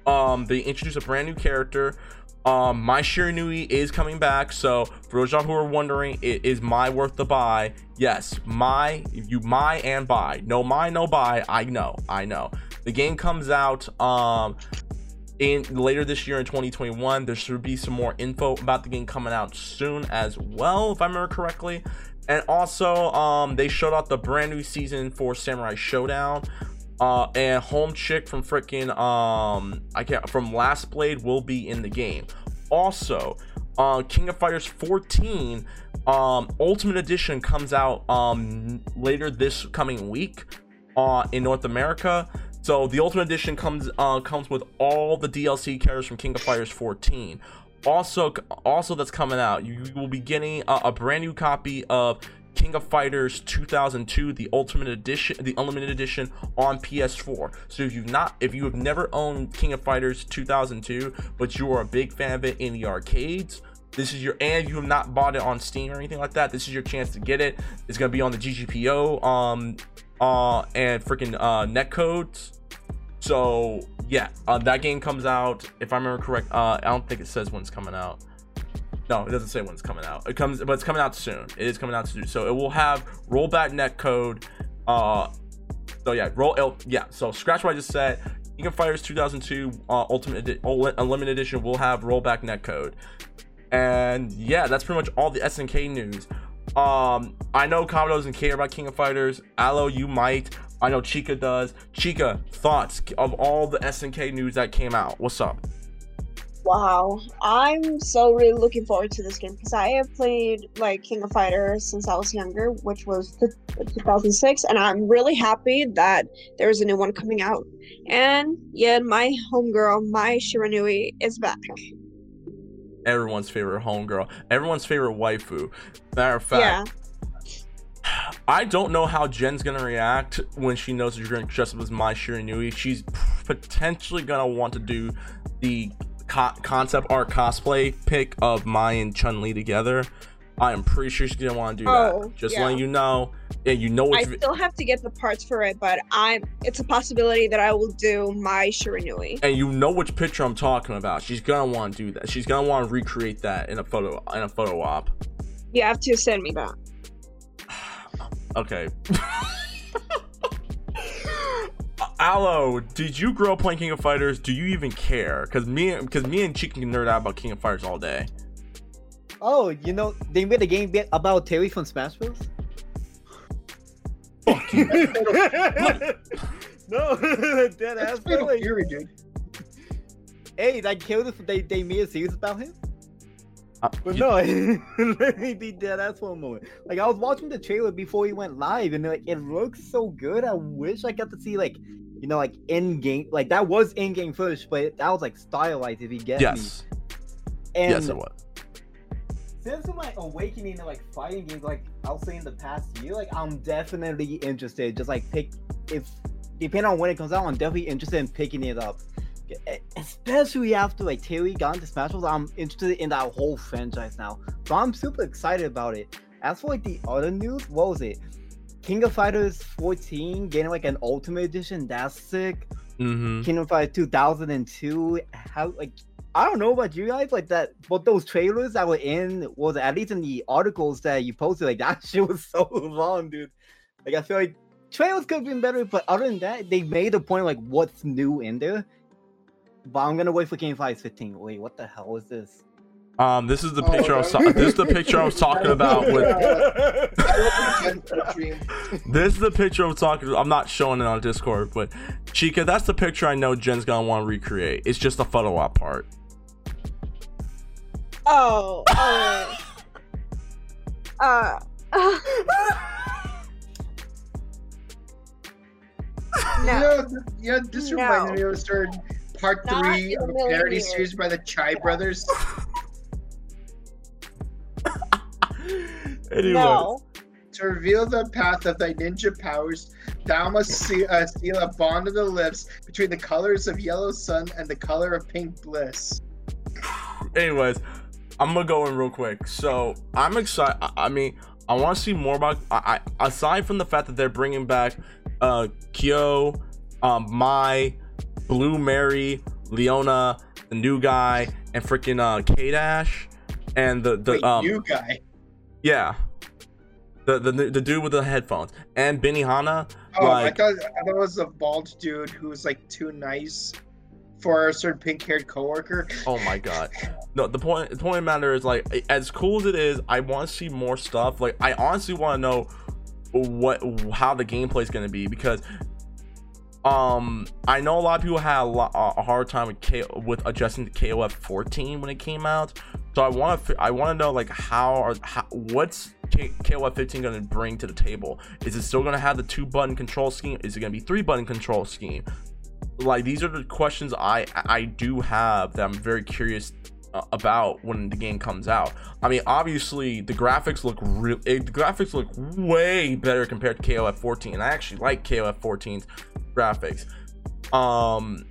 Speaker 2: Um, they introduced a brand new character. Um, Mai Shiranui is coming back. So for those y'all who are wondering, it is my worth the buy. Yes, my you my and buy. No my, no buy. I know, I know. The game comes out um in later this year in 2021. There should be some more info about the game coming out soon as well, if I remember correctly. And also, um, they showed off the brand new season for Samurai Showdown. Uh, and Home Chick from freaking um, I can't from Last Blade will be in the game. Also, uh, King of Fighters 14 um, Ultimate Edition comes out um later this coming week uh in North America. So the Ultimate Edition comes uh comes with all the DLC characters from King of Fighters 14. Also, also that's coming out. You will be getting a, a brand new copy of King of Fighters 2002, the Ultimate Edition, the Unlimited Edition on PS4. So if you've not, if you have never owned King of Fighters 2002, but you are a big fan of it in the arcades, this is your and you have not bought it on Steam or anything like that. This is your chance to get it. It's gonna be on the GGPO, um, uh, and freaking uh, netcodes. So yeah, uh, that game comes out. If I remember correct, uh, I don't think it says when it's coming out. No, it doesn't say when it's coming out. It comes, but it's coming out soon. It is coming out soon. So it will have rollback netcode. Uh, so yeah, roll. It'll, yeah. So scratch what I just said. King of Fighters 2002 uh, Ultimate Edi- Unlimited Edition will have rollback netcode. And yeah, that's pretty much all the SNK news. Um, I know Commodore doesn't care about King of Fighters. Aloe, you might. I know Chica does. Chica, thoughts of all the SNK news that came out? What's up?
Speaker 3: Wow, I'm so really looking forward to this game because I have played like King of Fighters since I was younger, which was t- 2006, and I'm really happy that there's a new one coming out. And yeah, my homegirl, Mai Shiranui, is back.
Speaker 2: Everyone's favorite homegirl, everyone's favorite waifu. Matter of fact,
Speaker 3: Yeah,
Speaker 2: I don't know how Jen's gonna react when she knows that you're gonna dress up as Mai Shiranui. She's potentially gonna want to do the co- concept art cosplay pic of Mai and Chun Li together. I am pretty sure she's gonna want to do
Speaker 3: Oh,
Speaker 2: that. Just
Speaker 3: yeah.
Speaker 2: letting you know. Yeah, you know
Speaker 3: I
Speaker 2: what.
Speaker 3: still have to get the parts for it, but I'm. It's a possibility that I will do Mai Shiranui.
Speaker 2: and you know which picture I'm talking about. She's gonna want to do that. She's gonna want to recreate that in a photo in a photo op.
Speaker 3: You have to send me that.
Speaker 2: Okay. Aloe, did you grow up playing King of Fighters? Do you even care? Cause me, cause me and Chicken can nerd out about King of Fighters all day.
Speaker 1: Oh, you know they made a game about Terry from Smash Bros.
Speaker 2: Fuck you.
Speaker 1: no, dead
Speaker 4: That's
Speaker 1: ass.
Speaker 4: Fatal
Speaker 1: Like,
Speaker 4: Fury, dude.
Speaker 1: hey, that killed it. They they made a series about him.
Speaker 2: Uh,
Speaker 1: But no, let me be dead ass for a moment. Like I was watching the trailer before he went live, and like it looks so good. I wish I got to see like, you know, like in game. Like that was in game footage, but that was like stylized. If you get
Speaker 2: yes,
Speaker 1: me. And
Speaker 2: yes, it was.
Speaker 1: since my awakening to like fighting games, like I'll say in the past year, like I'm definitely interested. Just like pick if depending on when it comes out, I'm definitely interested in picking it up. Especially after like Terry got into Smash Bros, I'm interested in that whole franchise now. So I'm super excited about it. As for like the other news, what was it? King of Fighters 14 getting like an Ultimate Edition. That's sick.
Speaker 2: Mm-hmm.
Speaker 1: King of Fighters 2002. How like I don't know about you guys, like that, but those trailers that were in was at least in the articles that you posted, like that shit was so long, dude. Like I feel like trailers could have been better, but other than that, they made a point like what's new in there. But I'm gonna wait for Game Fighters 15. Wait, what the hell is this?
Speaker 2: Um, this is the
Speaker 4: Oh,
Speaker 2: picture I was. ta- this is the picture I was talking about with.
Speaker 4: I love the Gen dream.
Speaker 2: This is the picture I'm talking. I'm not showing it on Discord, but Chica, that's the picture I know Jen's gonna want to recreate. It's just the photo op part.
Speaker 3: Oh, oh. uh.
Speaker 4: You
Speaker 3: no.
Speaker 4: know, th- you know, this
Speaker 3: No.
Speaker 4: me of a certain part
Speaker 3: Not
Speaker 4: three of
Speaker 3: a
Speaker 4: a parody
Speaker 3: years.
Speaker 4: series by the Chai brothers.
Speaker 2: anyway,
Speaker 3: No.
Speaker 4: To reveal the path of thy ninja powers, thou must see, uh, seal a bond of the lips between the colors of yellow sun and the color of pink bliss.
Speaker 2: anyways, I'm gonna go in real quick. So I'm excited. I, I mean, I want to see more about. I, I aside from the fact that they're bringing back uh Kyo, um, Mai, Blue Mary, Leona, the new guy, and freaking uh K Dash, and the the
Speaker 4: Wait,
Speaker 2: um
Speaker 4: you guy.
Speaker 2: yeah. The, the, the dude with the headphones and Benihana
Speaker 4: Oh,
Speaker 2: like-
Speaker 4: I thought I thought it was a bald dude who was like too nice for a certain pink-haired coworker.
Speaker 2: Oh my god. No, the point the point of the matter is like as cool as it is, I want to see more stuff. Like I honestly want to know what how the gameplay is going to be because um I know a lot of people had a, lot, a hard time with K, with adjusting to KOF 14 when it came out. So I want to I want to know like how are how, what's K, KOF 15 going to bring to the table? Is it still going to have the two button control scheme? Is it going to be three button control scheme? like these are the questions I I do have that I'm very curious about when the game comes out. I mean, obviously the graphics look real. The graphics look way better compared to KOF 14, and I actually like KOF 14's graphics. Um,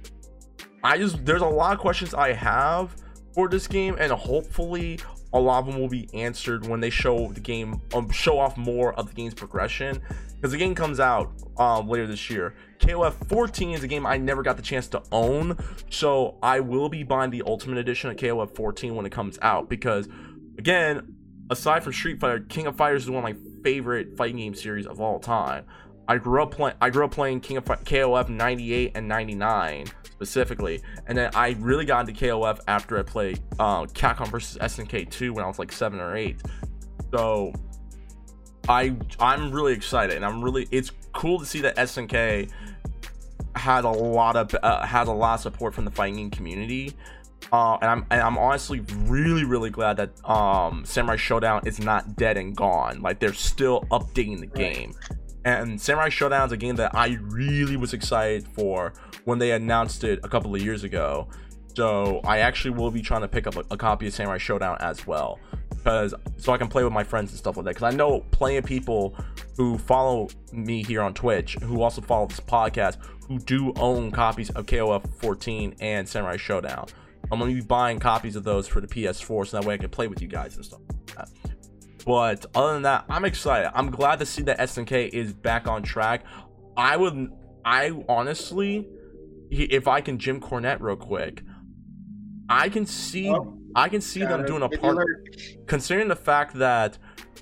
Speaker 2: I just there's a lot of questions I have for this game, and hopefully a lot of them will be answered when they show the game, um, show off more of the game's progression. Because the game comes out um, later this year. KOF 14 is a game I never got the chance to own, so I will be buying the Ultimate Edition of KOF 14 when it comes out. Because, again, aside from Street Fighter, King of Fighters is one of my favorite fighting game series of all time. I grew up playing. I grew up playing King of KOF 98 and 99 specifically, and then I really got into KOF after I played uh, Capcom versus SNK 2 when I was like seven or eight. So I I'm really excited, and I'm really it's cool to see that SNK had a lot of uh, had a lot of support from the fighting community. Uh, and I'm and I'm honestly really really glad that um, Samurai Showdown is not dead and gone. Like they're still updating the game. And Samurai Showdown is a game that I really was excited for when they announced it a couple of years ago. So I actually will be trying to pick up a, a copy of Samurai Showdown as well, because so I can play with my friends and stuff like that. Because I know plenty of people who follow me here on Twitch, who also follow this podcast, who do own copies of KOF 14 and Samurai Showdown. I'm gonna be buying copies of those for the PS4, so that way I can play with you guys and stuff. Like. But other than that, I'm excited. I'm glad to see that SNK is back on track. I would, I honestly, if I can Jim Cornette real quick, I can see,
Speaker 4: Oh,
Speaker 2: I can see them doing a part. Considering the fact that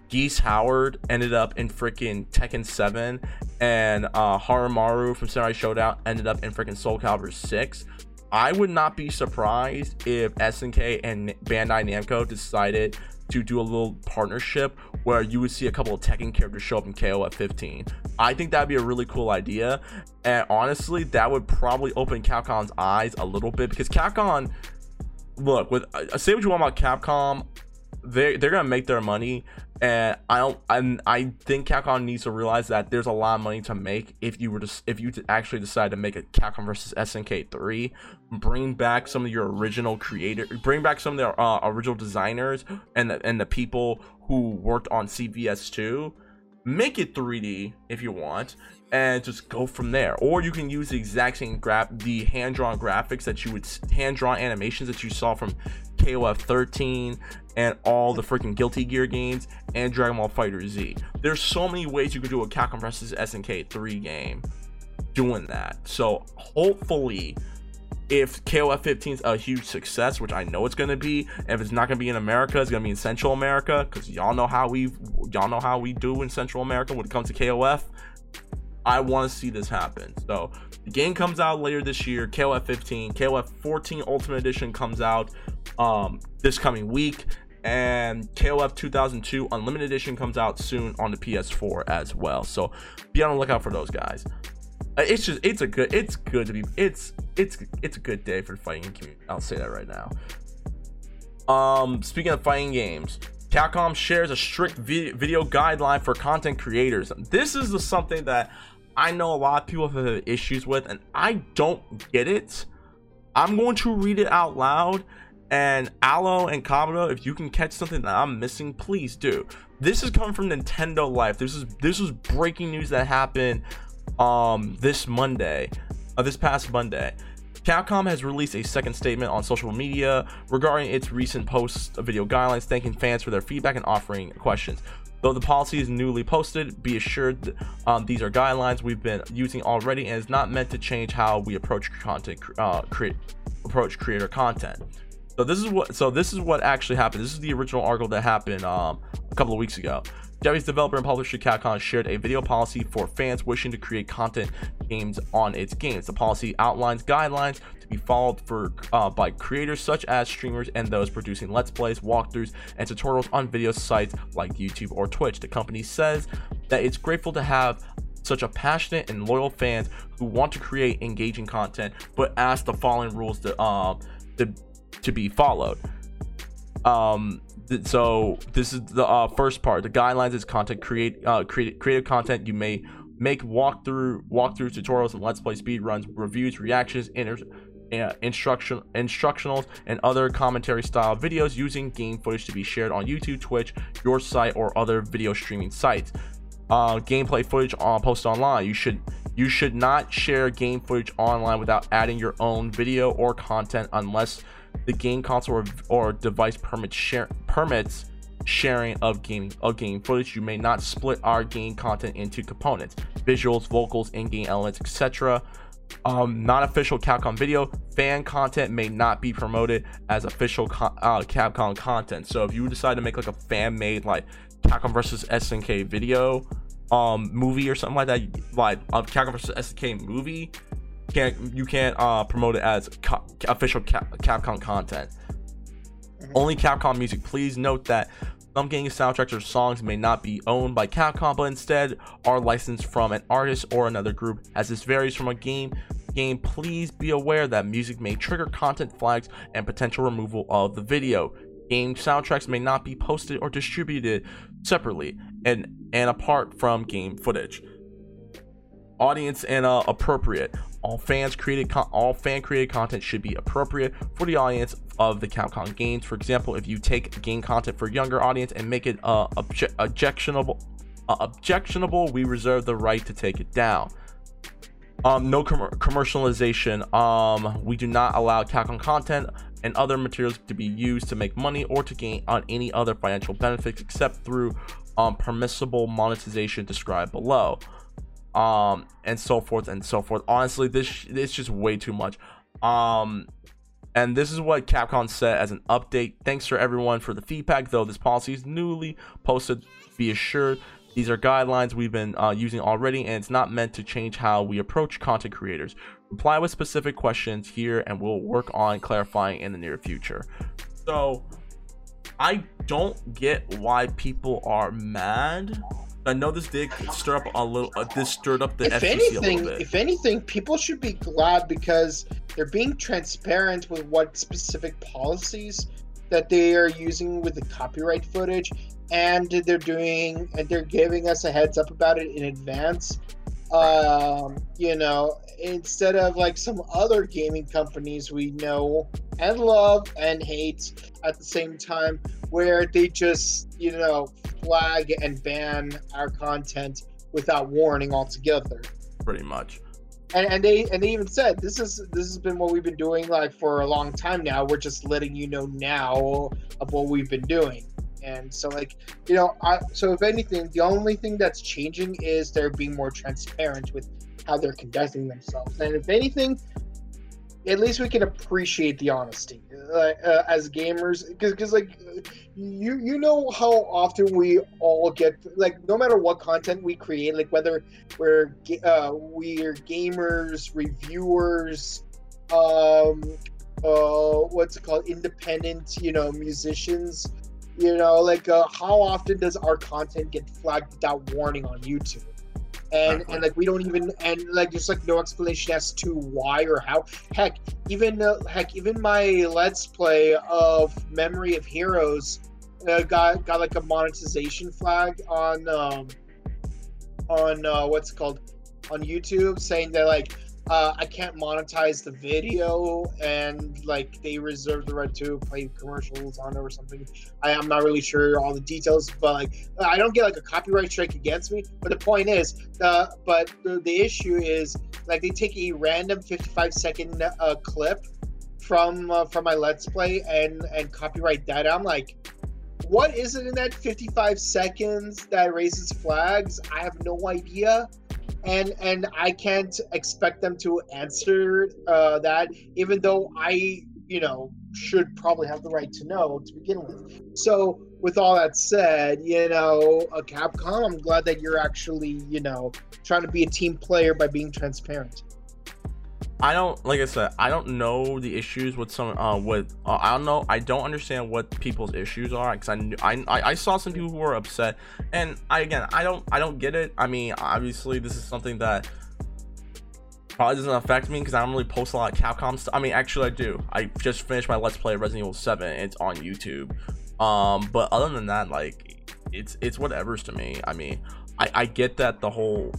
Speaker 2: Geese Howard ended up in freaking Tekken 7 and uh, Harumaru from Samurai Showdown ended up in freaking Soul Calibur 6, I would not be surprised if SNK and Bandai Namco decided to do a little partnership where you would see a couple of Tekken characters show up in KOF 15. I think that'd be a really cool idea. And honestly, that would probably open Capcom's eyes a little bit because Capcom, look, with uh, say what you want about Capcom, they they're gonna make their money, and I don't. And I think Capcom needs to realize that there's a lot of money to make if you were to if you actually decide to make a Capcom versus SNK three, bring back some of your original creator, bring back some of their uh, original designers and the, and the people who worked on CVS two, make it 3D if you want. And just go from there, or you can use the exact same graph, the hand-drawn graphics that you would hand-drawn animations that you saw from KOF 13 and all the freaking Guilty Gear games and Dragon Ball FighterZ. There's so many ways you could do a Capcom vs SNK 3 game doing that. So hopefully if KOF 15 is a huge success, which I know it's gonna be, if it's not gonna be in America, it's gonna be in Central America, because y'all know how we y'all know how we do in Central America when it comes to KOF. I want to see this happen. So the game comes out later this year. KOF 15, KOF 14 Ultimate Edition comes out um, this coming week, and KOF 2002 Unlimited Edition comes out soon on the PS4 as well. So be on the lookout for those guys. Uh, It's just it's a good it's good to be it's it's it's a good day for the fighting community. I'll say that right now. Um, speaking of fighting games, Capcom shares a strict video guideline for content creators. This is something that I know a lot of people have issues with, and I don't get it. I'm going to read it out loud. And Aloe and Kamado, if you can catch something that I'm missing, please do. This is coming from Nintendo Life. This is this was breaking news that happened um this Monday, uh, this past Monday. Capcom has released a second statement on social media regarding its recent post of video guidelines, thanking fans for their feedback and offering questions. Though the policy is newly posted, be assured that, um, these are guidelines we've been using already and is not meant to change how we approach content, uh, create, approach creator content. So this is what so this is what actually happened. This is the original article that happened um, a couple of weeks ago. Japanese developer and publisher Capcom shared a video policy for fans wishing to create content games on its games. The policy outlines guidelines be followed for uh, by creators such as streamers and those producing let's plays, walkthroughs, and tutorials on video sites like YouTube or Twitch. The company says that it's grateful to have such a passionate and loyal fans who want to create engaging content, but ask the following rules to um to to be followed. Um, so this is the uh, first part. The guidelines is content create uh create creative content. You may make walkthrough walkthrough tutorials and let's play speed runs, reviews, reactions, inter- uh, instruction instructionals, and other commentary style videos using game footage to be shared on YouTube, Twitch, your site, or other video streaming sites. Uh, gameplay footage on posted online. You should you should not share game footage online without adding your own video or content unless the game console or, or device permits share permits sharing of game of game footage. You may not split our game content into components, visuals, vocals, in-game elements, etc. Um, non-official Capcom video fan content may not be promoted as official co- uh, Capcom content. So if you decide to make like a fan-made like Capcom versus SNK video, um movie or something like that, like a Capcom versus SNK movie, can't you can't uh promote it as co- official Cap- Capcom content. Only Capcom music. Please note that some game soundtracks or songs may not be owned by Capcom, but instead are licensed from an artist or another group. As this varies from a game game, please be aware that music may trigger content flags and potential removal of the video. Game soundtracks may not be posted or distributed separately and and apart from game footage. Audience and uh, appropriate. All fans created con- all fan created content should be appropriate for the audience of the Capcom games. For example, if you take game content for younger audience and make it uh, obje- objectionable, uh, objectionable, we reserve the right to take it down. Um, no com- commercialization. Um, we do not allow Capcom content and other materials to be used to make money or to gain on any other financial benefits except through um, permissible monetization described below um and so forth and so forth. Honestly this it's just way too much. Um and this is what capcom said as an update. Thanks for everyone for the feedback though this policy is newly posted be assured. These are guidelines we've been uh, using already and it's not meant to change how we approach content creators. Reply with specific questions here and we'll work on clarifying in the near future. So i don't get why people are mad I know this did stir up a little. Uh, this stirred up the
Speaker 4: if
Speaker 2: FGC a
Speaker 4: anything,
Speaker 2: little bit.
Speaker 4: if anything, people should be glad because they're being transparent with what specific policies that they are using with the copyright footage, and they're doing and they're giving us a heads up about it in advance. Um, you know, instead of like some other gaming companies we know and love and hate at the same time, where they just you know flag and ban our content without warning altogether.
Speaker 2: Pretty much.
Speaker 4: And, and they and they even said this is this has been what we've been doing like for a long time now. We're just letting you know now of what we've been doing. And so like you know, I so if anything, the only thing that's changing is they're being more transparent with how they're conducting themselves. And if anything, at least we can appreciate the honesty uh, uh, as gamers because like you you know how often we all get like no matter what content we create like whether we're uh, we're gamers reviewers um uh what's it called independent you know musicians you know like uh, how often does our content get flagged without warning on youtube and and like we don't even and like there's like no explanation as to why or how. Heck even uh, heck even my let's play of memory of heroes uh, got got like a monetization flag on um on uh what's it called? On youtube saying that like uh, I can't monetize the video, and like they reserve the right to play commercials on it or something. I, I'm not really sure all the details, but like I don't get like a copyright strike against me. But the point is, uh, but the, the issue is like they take a random 55 second uh, clip from uh, from my let's play and and copyright that. I'm like, what is it in that 55 seconds that raises flags? I have no idea. And and I can't expect them to answer uh, that, even though I, you know, should probably have the right to know to begin with. So, with all that said, you know, uh, Capcom, I'm glad that you're actually, you know, trying to be a team player by being transparent.
Speaker 2: I don't like I said. I don't know the issues with some. Uh, with uh, I don't know. I don't understand what people's issues are because I, I I saw some people who were upset, and I again I don't I don't get it. I mean, obviously this is something that probably doesn't affect me because I don't really post a lot of Capcom stuff. I mean, actually I do. I just finished my Let's Play Resident Evil Seven. It's on YouTube. Um, but other than that, like it's it's whatever's to me. I mean, I I get that the whole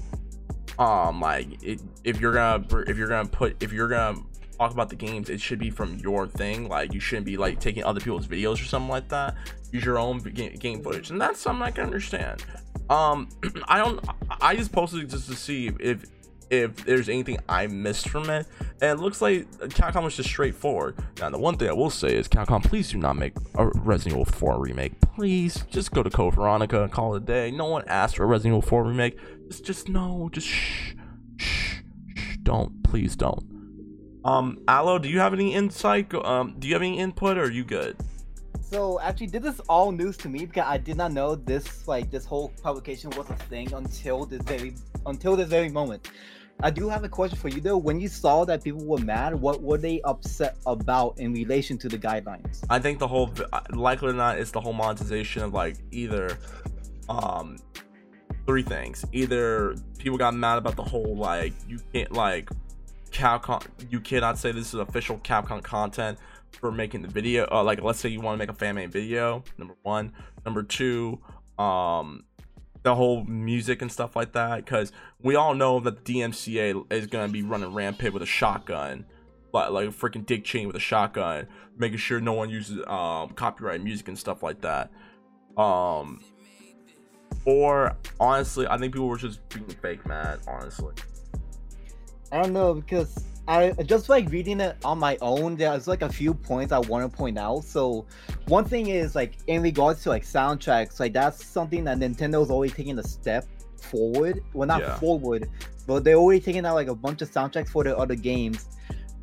Speaker 2: um like it, if you're gonna if you're gonna put if you're gonna talk about the games it should be from your thing. Like you shouldn't be like taking other people's videos or something like that. Use your own game footage. And that's something i can understand. Um i don't i just posted just to see if if there's anything i missed from it and it looks like capcom was just straightforward. Now the one thing i will say is capcom please do not make a resident evil 4 remake. Please just go to code veronica and call it a day. No one asked for a resident evil 4 remake. Just just no just shh shh shh. Don't please don't. Um aloe do you have any insight? Um do you have any input or are you good?
Speaker 1: So actually, did this is all news to me because I did not know this like this whole publication was a thing until this very until this very moment. I do have a question for you though. When you saw that people were mad, what were they upset about in relation to the guidelines?
Speaker 2: I think the whole, likely or not, it's the whole monetization of like either, um, three things. Either people got mad about the whole like you can't like Capcom, you cannot say this is official Capcom content for making the video. Uh, like let's say you want to make a fan made video. Number one. Number two, um, the whole music and stuff like that because we all know that the DMCA is gonna be running rampant with a shotgun, like like a freaking Dick Cheney with a shotgun, making sure no one uses um copyright music and stuff like that. Um, or honestly, I think people were just being fake mad. Honestly,
Speaker 1: I don't know because I just like reading it on my own. There's like a few points I want to point out. So one thing is like in regards to like soundtracks, like that's something that Nintendo's always taking a step forward. Well, not
Speaker 2: Yeah.
Speaker 1: forward, but they're already taking out like a bunch of soundtracks for their other games.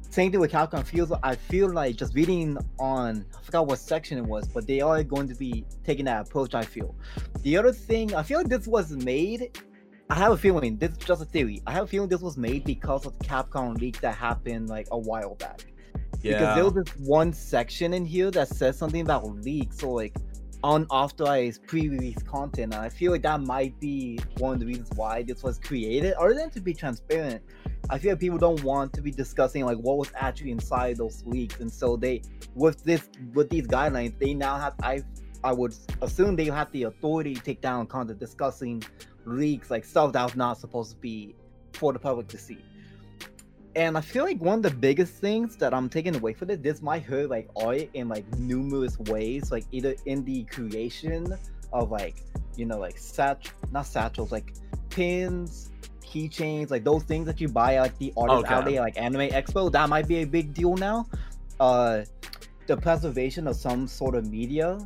Speaker 1: Same thing with Capcom. Feels I feel like just reading on I forgot what section it was, but they are going to be taking that approach. I feel. The other thing I feel like this was made I have a feeling this is just a theory. I have a feeling this was made because of the Capcom leak that happened like a while back.
Speaker 2: Yeah.
Speaker 1: Because there was this one section in here that says something about leaks or like unauthorized pre-release content. And I feel like that might be one of the reasons why this was created. Other than to be transparent, I feel like people don't want to be discussing like what was actually inside those leaks. And so they with this with these guidelines, they now have I I would assume they have the authority to take down content discussing leaks, like stuff that was not supposed to be for the public to see. And I feel like one of the biggest things that I'm taking away from it, this might hurt like art in like numerous ways, like either in the creation of like, you know, like sat not satchels, like pins, keychains, like those things that you buy at like the artist
Speaker 2: Okay.
Speaker 1: alley, like Anime Expo, that might be a big deal now. Uh the preservation of some sort of media.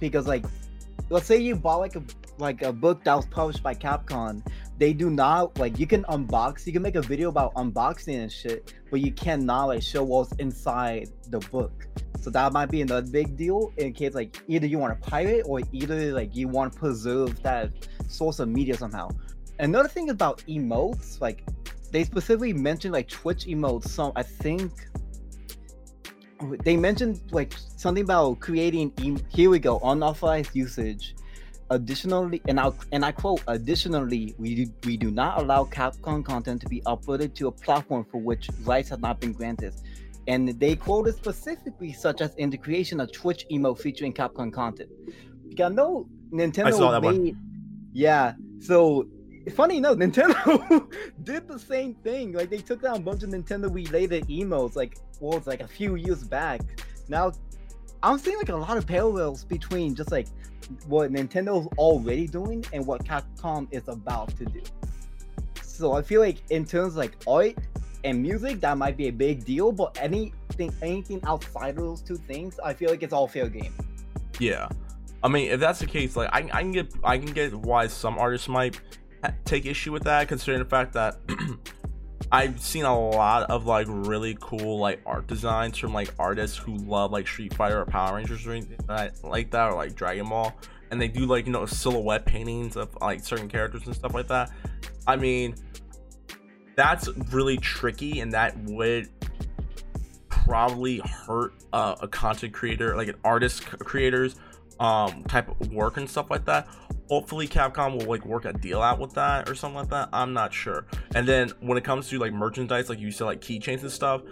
Speaker 1: Because like let's say you bought like a like a book that was published by Capcom, they do not like you can unbox, you can make a video about unboxing and shit, but you cannot like show what's inside the book. So that might be another big deal in case like either you want to pirate or either like you want to preserve that source of media somehow. Another thing about emotes, like they specifically mentioned like Twitch emotes. So I think they mentioned like something about creating. Em- here we go, unauthorized usage. Additionally, and I and I quote: Additionally, we do, we do not allow Capcom content to be uploaded to a platform for which rights have not been granted. And they quoted specifically, such as in the creation of Twitch emote featuring Capcom content. Because I know Nintendo
Speaker 2: saw that one.
Speaker 1: yeah. So funny enough, Nintendo did the same thing. Like they took down a bunch of Nintendo related emotes, like what was like a few years back. Now I'm seeing like a lot of parallels between just like what Nintendo's already doing and what Capcom is about to do. So I feel like in terms like art and music, that might be a big deal, but anything anything outside of those two things, I feel like it's all fair game.
Speaker 2: yeah. I mean, if that's the case, like I, I can get I can get why some artists might take issue with that, considering the fact that I've seen a lot of like really cool like art designs from like artists who love like Street Fighter or Power Rangers or anything like that, or like Dragon Ball, and they do like you know silhouette paintings of like certain characters and stuff like that. I mean, that's really tricky, and that would probably hurt uh, a content creator, like an artist creators um type of work and stuff like that. Hopefully Capcom will like work a deal out with that or something like that. I'm not sure. And then when it comes to like merchandise, like you said, like keychains and stuff,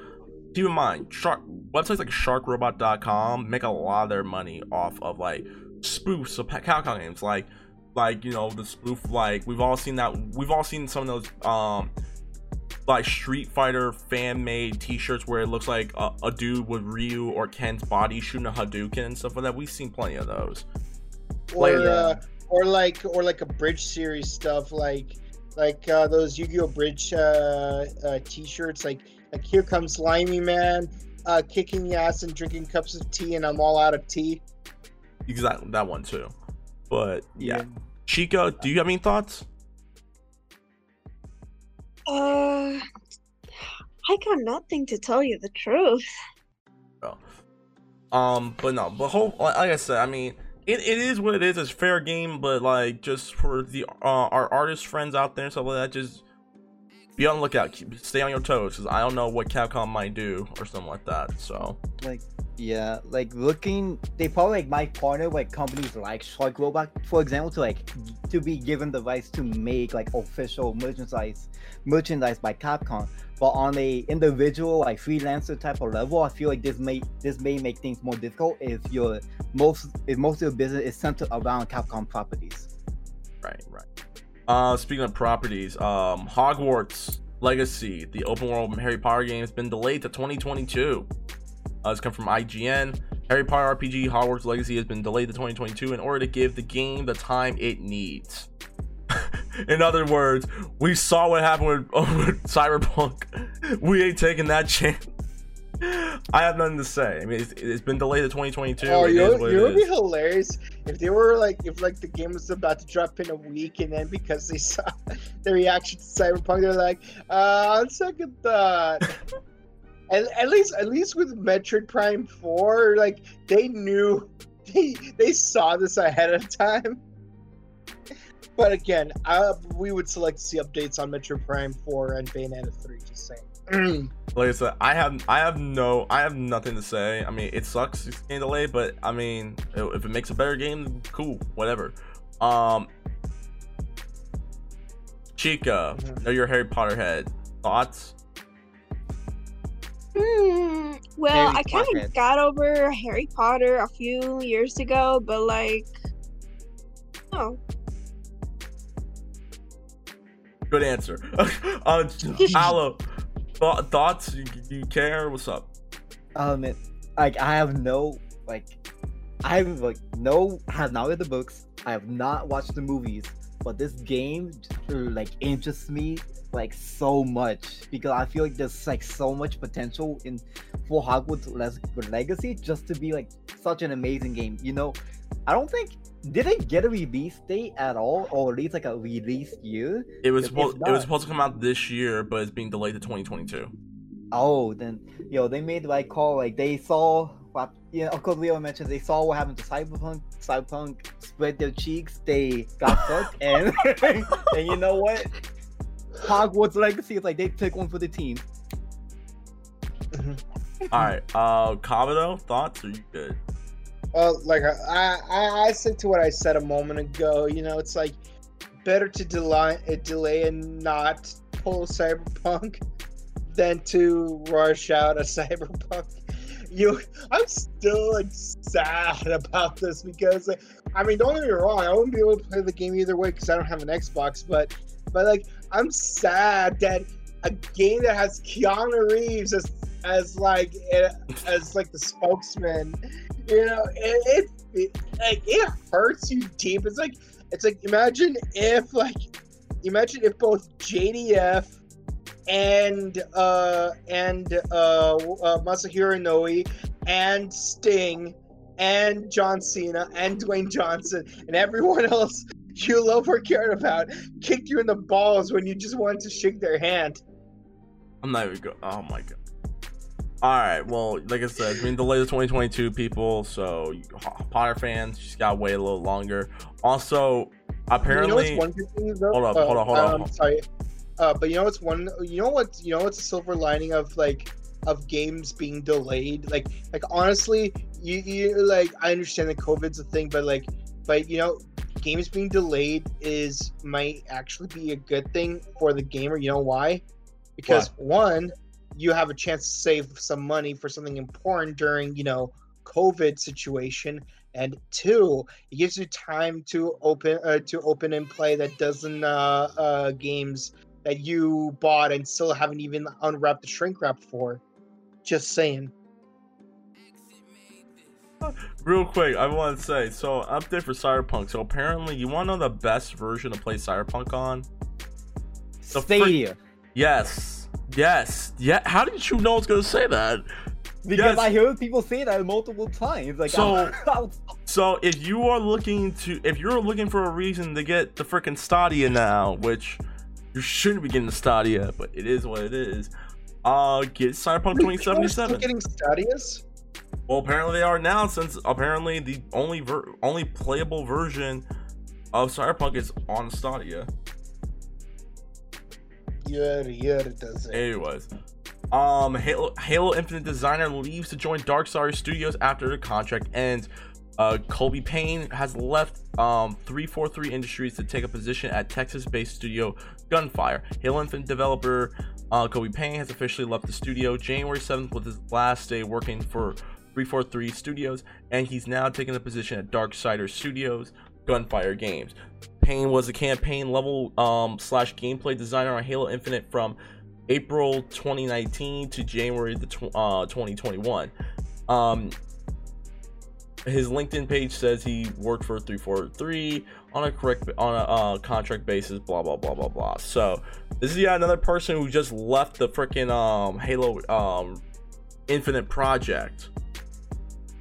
Speaker 2: keep in mind, shark websites like sharkrobot.com make a lot of their money off of like spoofs of Capcom games, like like you know the spoof. Like we've all seen that. We've all seen some of those um like Street Fighter fan made T-shirts where it looks like a, a dude with Ryu or Ken's body shooting a Hadouken and stuff like that. We've seen plenty of those.
Speaker 4: or
Speaker 1: Like,
Speaker 4: uh, or like or like a bridge series stuff like like uh, those Yu-Gi-Oh bridge uh, uh, t-shirts like like here comes Slimy Man uh, kicking ass and drinking cups of tea and I'm all out of tea.
Speaker 2: Exactly that one too. But yeah, Chico, do you have any thoughts?
Speaker 3: Uh, I got nothing to tell you the truth.
Speaker 2: Um, but no, but whole like I said, I mean, it, it is what it is. It's fair game, but like just for the uh, our artist friends out there and stuff like that, just be on the lookout. Keep, stay on your toes because I don't know what Capcom might do or something like that. So
Speaker 1: like yeah like looking they probably like might partner with companies like shark robot for example to like to be given the rights to make like official merchandise merchandise by capcom but on a individual like freelancer type of level i feel like this may this may make things more difficult if your most if most of your business is centered around capcom properties
Speaker 2: right, right. Uh, speaking of properties, um, Hogwarts Legacy, the open world Harry Potter game, has been delayed to 2022. Uh, it's come from IGN. Harry Potter RPG Hogwarts Legacy has been delayed to 2022 in order to give the game the time it needs. in other words, we saw what happened with, with Cyberpunk. We ain't taking that chance. I have nothing to say. I mean, it's, it's been delayed to 2022.
Speaker 4: Oh,
Speaker 2: It
Speaker 4: you
Speaker 2: is
Speaker 4: know,
Speaker 2: what
Speaker 4: you
Speaker 2: it
Speaker 4: it'd be hilarious if they were like, if like the game was about to drop in a week, and then because they saw the reaction to Cyberpunk, they're like, uh, on second thought. And at least, at least with Metroid Prime Four, like they knew, they they saw this ahead of time. But again, uh, we would select to see updates on Metroid Prime Four and Bayonetta Three. Just saying.
Speaker 2: like I said, I have I have no I have nothing to say. I mean, it sucks it's getting delayed, but I mean, if it makes a better game, cool, whatever. Um, Chica,
Speaker 4: Mhm.
Speaker 2: know your Harry Potter head. Thoughts?
Speaker 3: Hmm. Well,
Speaker 1: Harry
Speaker 3: I kind of got over Harry Potter a few years ago, but like, oh,
Speaker 2: Good answer. uh, Aloe, th- thoughts? You, you care? What's up?
Speaker 1: um it, like i have no like i have like no have not read the books i have not watched the movies but this game like interests me like so much because i feel like there's like so much potential in for hogwarts legacy just to be like such an amazing game you know i don't think did it get a release date at all or at least like a release year
Speaker 2: It was supposed it was supposed to come out this year, but it's being delayed to 2022.
Speaker 1: Oh, then yo, they made right call. Like they saw what you know, of course Leo mentioned they saw what happened to Cyberpunk. Cyberpunk spread their cheeks, they got fucked, and and you know what? Hogwarts Legacy is like they took one for the team.
Speaker 2: All right, uh, Kabuto, thoughts? Are you good?
Speaker 4: Well, like I, I, I said to what I said a moment ago. You know, it's like better to delay, uh, delay and not pull Cyberpunk than to rush out a Cyberpunk. You, I'm still like sad about this because, like, I mean, don't get me wrong, I wouldn't be able to play the game either way because I don't have an Xbox. But, but like, I'm sad that a game that has Keanu Reeves as as like as like the spokesman you know it, it, it like it hurts you deep it's like it's like imagine if like imagine if both jdf and uh and uh, uh masahiro Inoue and sting and john cena and dwayne johnson and everyone else you love or cared about kicked you in the balls when you just wanted to shake their hand
Speaker 2: I'm not even go. Oh my god. All right. Well, like I said, it's been delayed to 2022, people. So Potter fans just gotta wait a little longer. Also, apparently,
Speaker 4: you know what's one good thing?
Speaker 2: Hold up,
Speaker 4: Uh,
Speaker 2: hold on, hold on.
Speaker 4: um, sorry. Uh, but you know what's one? You know what? You know what's a silver lining of like of games being delayed? Like, like honestly, you, you like I understand that COVID's a thing, but like, but you know, games being delayed is might actually be a good thing for the gamer. You know why? Because one, you have a chance to save some money for something important during you know COVID situation, and two, it gives you time to open uh, to open and play that dozen uh, uh, games that you bought and still haven't even unwrapped the shrink wrap for. Just saying.
Speaker 2: real quick, I want to say so update for Cyberpunk. So apparently, you want to know the best version to play Cyberpunk on? The frick-
Speaker 1: Stadia.
Speaker 2: Yes. Yes. Yeah. How did you know I was gonna say that?
Speaker 1: Because
Speaker 2: Yes.
Speaker 1: I heard people say that multiple times. Like
Speaker 2: So- So if you are looking to, if you're looking for a reason to get the freaking Stadia now, which you shouldn't be getting the Stadia, but it is what it is. Uh, get Cyberpunk
Speaker 4: Wait, are
Speaker 2: 2077.
Speaker 4: getting Stadias?
Speaker 2: Well, apparently they are now, since apparently the only ver- only playable version of Cyberpunk is on Stadia.
Speaker 6: Yeah, yeah, it does it.
Speaker 2: Anyways, um, Halo, Halo Infinite designer leaves to join Darkstar Studios after the contract ends. Uh, Colby Payne has left um, 343 Industries to take a position at Texas-based studio Gunfire. Halo Infinite developer uh, Colby Payne has officially left the studio. January 7th was his last day working for 343 Studios, and he's now taking a position at Darksider Studios, Gunfire Games. Payne was a campaign level um, slash gameplay designer on Halo Infinite from April 2019 to January the tw- uh, 2021. Um, his LinkedIn page says he worked for 343 on a correct on a uh, contract basis. Blah blah blah blah blah. So this is yeah another person who just left the freaking um Halo um Infinite project.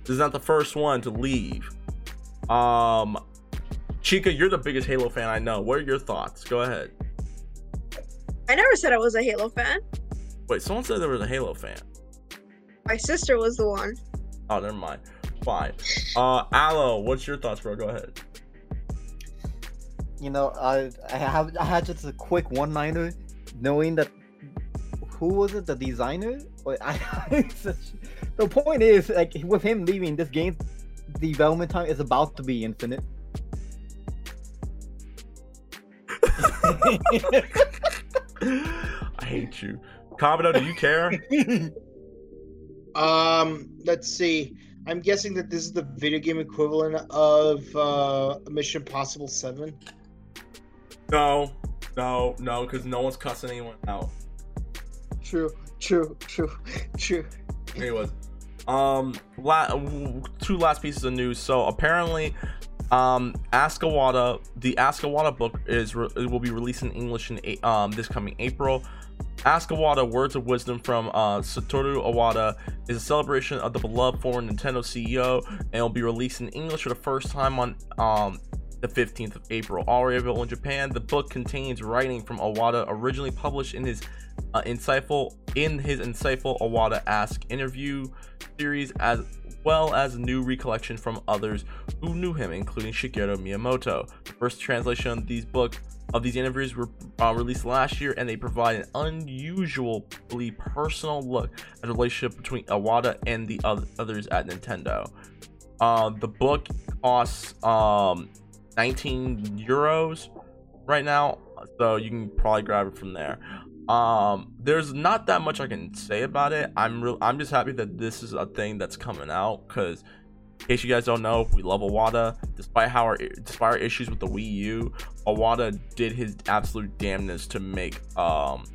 Speaker 2: This is not the first one to leave. Um, Chica, you're the biggest Halo fan I know. What are your thoughts? Go ahead.
Speaker 3: I never said I was a Halo fan.
Speaker 2: Wait, someone said there was a Halo fan.
Speaker 3: My sister was the one.
Speaker 2: Oh, never mind. Fine. Uh, Aloe, what's your thoughts, bro? Go ahead.
Speaker 1: You know, I I have I had just a quick one-liner, knowing that who was it, the designer? Wait, I, the point is, like, with him leaving, this game's development time is about to be infinite.
Speaker 2: I hate you. Kabuto, do you care?
Speaker 6: Um, let's see. I'm guessing that this is the video game equivalent of uh, Mission Impossible Seven.
Speaker 2: no, no, no, because no one's cussing anyone out.
Speaker 6: True, true, true, true.
Speaker 2: Anyways, um, la- two last pieces of news. So apparently, um, Askawada, the Askawada book is re- will be released in English in a- um this coming April. Askawada, Words of Wisdom from uh, Satoru Awada, is a celebration of the beloved former Nintendo CEO, and will be released in English for the first time on um, the 15th of April. Already available in Japan, the book contains writing from Awada originally published in his uh, insightful in his insightful Awada Ask interview series, as well as new recollection from others who knew him, including Shigeru Miyamoto. The first translation of these books of these interviews were uh, released last year, and they provide an unusually personal look at the relationship between Awada and the oth- others at Nintendo. Uh, the book costs um, 19 euros right now, so you can probably grab it from there. Um, there's not that much I can say about it. I'm real. I'm just happy that this is a thing that's coming out because in case you guys don't know, we love Awada. Despite how our despite our issues with the Wii U, Awada did his absolute damnness to make um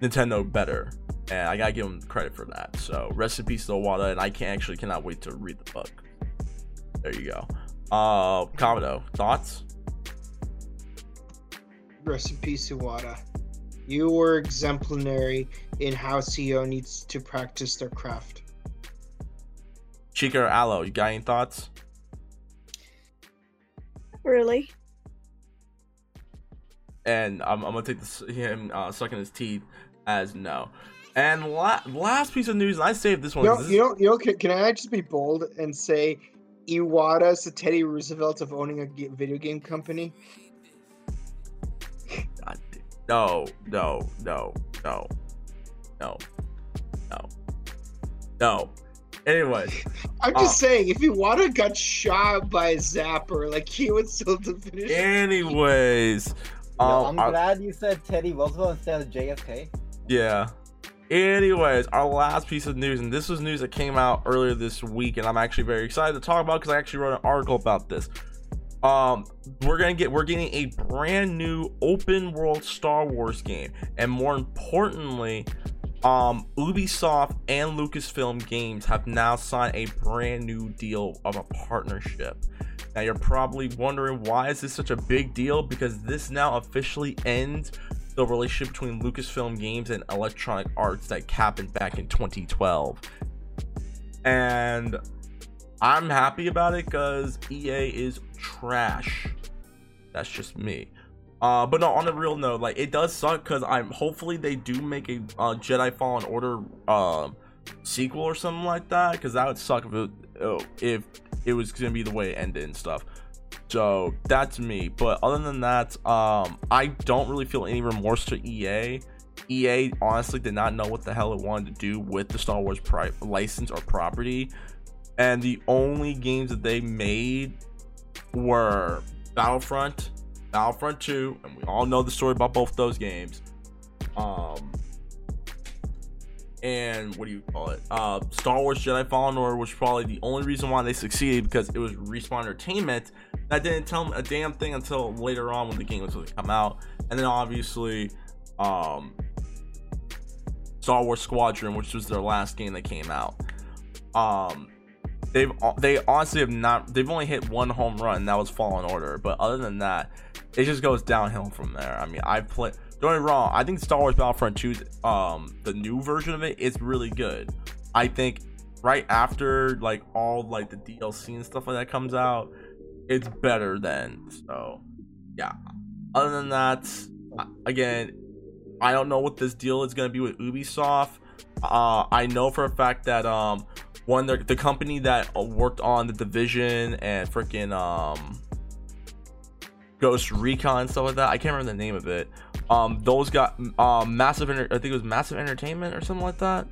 Speaker 2: Nintendo better, and I gotta give him credit for that. So rest in peace to Awada, and I can actually cannot wait to read the book. There you go. Uh, Kabuto, thoughts?
Speaker 6: Rest in peace, Iwata. You were exemplary in how CEO needs to practice their craft.
Speaker 2: Chica or Aloe, you got any thoughts?
Speaker 3: Really?
Speaker 2: And I'm, I'm gonna take this him uh, sucking his teeth as no. And la- last piece of news, and I saved this one.
Speaker 6: You know,
Speaker 2: 'cause
Speaker 6: you know, you know. Can, can I just be bold and say, Iwata is the Teddy Roosevelt of owning a video game company?
Speaker 2: God, no, no, no, no, no, no, no. Anyways,
Speaker 6: I'm just saying, if Iwata got shot by a zapper, like he would still to finish.
Speaker 2: anyways,
Speaker 1: Yo,
Speaker 2: um,
Speaker 1: I'm
Speaker 2: our-
Speaker 1: glad you said Teddy Roosevelt instead of JFK.
Speaker 2: Yeah. Anyways, our last piece of news, and this was news that came out earlier this week, and I'm actually very excited to talk about because I actually wrote an article about this. Um, we're gonna get we're getting a brand new open world Star Wars game, and more importantly, um, Ubisoft and Lucasfilm Games have now signed a brand new deal of a partnership. Now you're probably wondering why is this such a big deal? Because this now officially ends the relationship between Lucasfilm Games and Electronic Arts that happened back in 2012. And I'm happy about it because EA is trash. That's just me. Uh, but no, on a real note, like it does suck because I'm hopefully they do make a uh, Jedi Fallen Order um sequel or something like that because that would suck if it, oh, if it was gonna be the way it ended and stuff. So that's me. But other than that, um, I don't really feel any remorse to EA. EA honestly did not know what the hell it wanted to do with the Star Wars pri- license or property, and the only games that they made were Battlefront, Battlefront 2, and we all know the story about both those games. Um, and what do you call it? Uh, Star Wars Jedi Fallen Order was probably the only reason why they succeeded because it was Respawn Entertainment. That didn't tell them a damn thing until later on when the game was going to come out, and then obviously, um, Star Wars Squadron, which was their last game that came out. Um, they've they honestly have not. They've only hit one home run, and that was Fallen Order. But other than that, it just goes downhill from there. I mean, I play. Don't get me wrong. I think Star Wars Battlefront 2, um, the new version of it, is really good. I think right after like all like the DLC and stuff like that comes out, it's better then. So yeah. Other than that, again, I don't know what this deal is gonna be with Ubisoft. Uh, I know for a fact that um, one the, the company that uh, worked on the Division and freaking um, Ghost Recon stuff like that. I can't remember the name of it. Um, those got um massive. Enter- I think it was Massive Entertainment or something like that.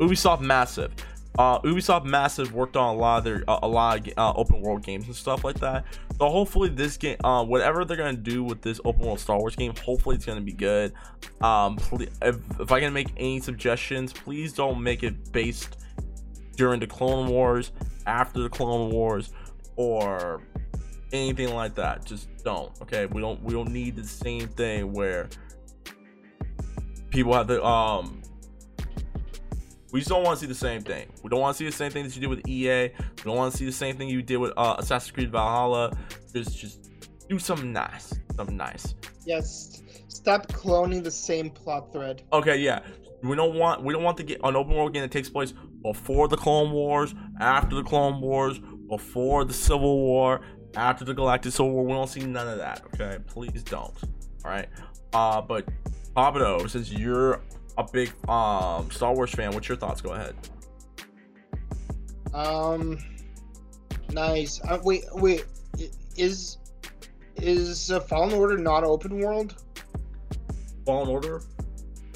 Speaker 2: Ubisoft Massive. Uh, Ubisoft Massive worked on a lot of their uh, a lot of uh, open world games and stuff like that. So hopefully this game, uh, whatever they're gonna do with this open world Star Wars game, hopefully it's gonna be good. Um, ple- if, if I can make any suggestions, please don't make it based during the Clone Wars, after the Clone Wars, or anything like that. Just don't. Okay, we don't we don't need the same thing where people have to um we just don't want to see the same thing. We don't want to see the same thing that you did with EA. We don't want to see the same thing you did with uh, Assassin's Creed Valhalla. Just, just do something nice. Something nice.
Speaker 6: Yes. Stop cloning the same plot thread.
Speaker 2: Okay, yeah. We don't want we don't want to get an open world game that takes place before the Clone Wars, after the Clone Wars, before the Civil War, after the Galactic Civil War. We don't see none of that. Okay, please don't. All right. Uh, but Kabuto, since you're a big um Star Wars fan, what's your thoughts? Go ahead.
Speaker 6: Um, nice. Uh, wait, wait. Is is uh, Fallen Order not open world?
Speaker 2: Fallen Order.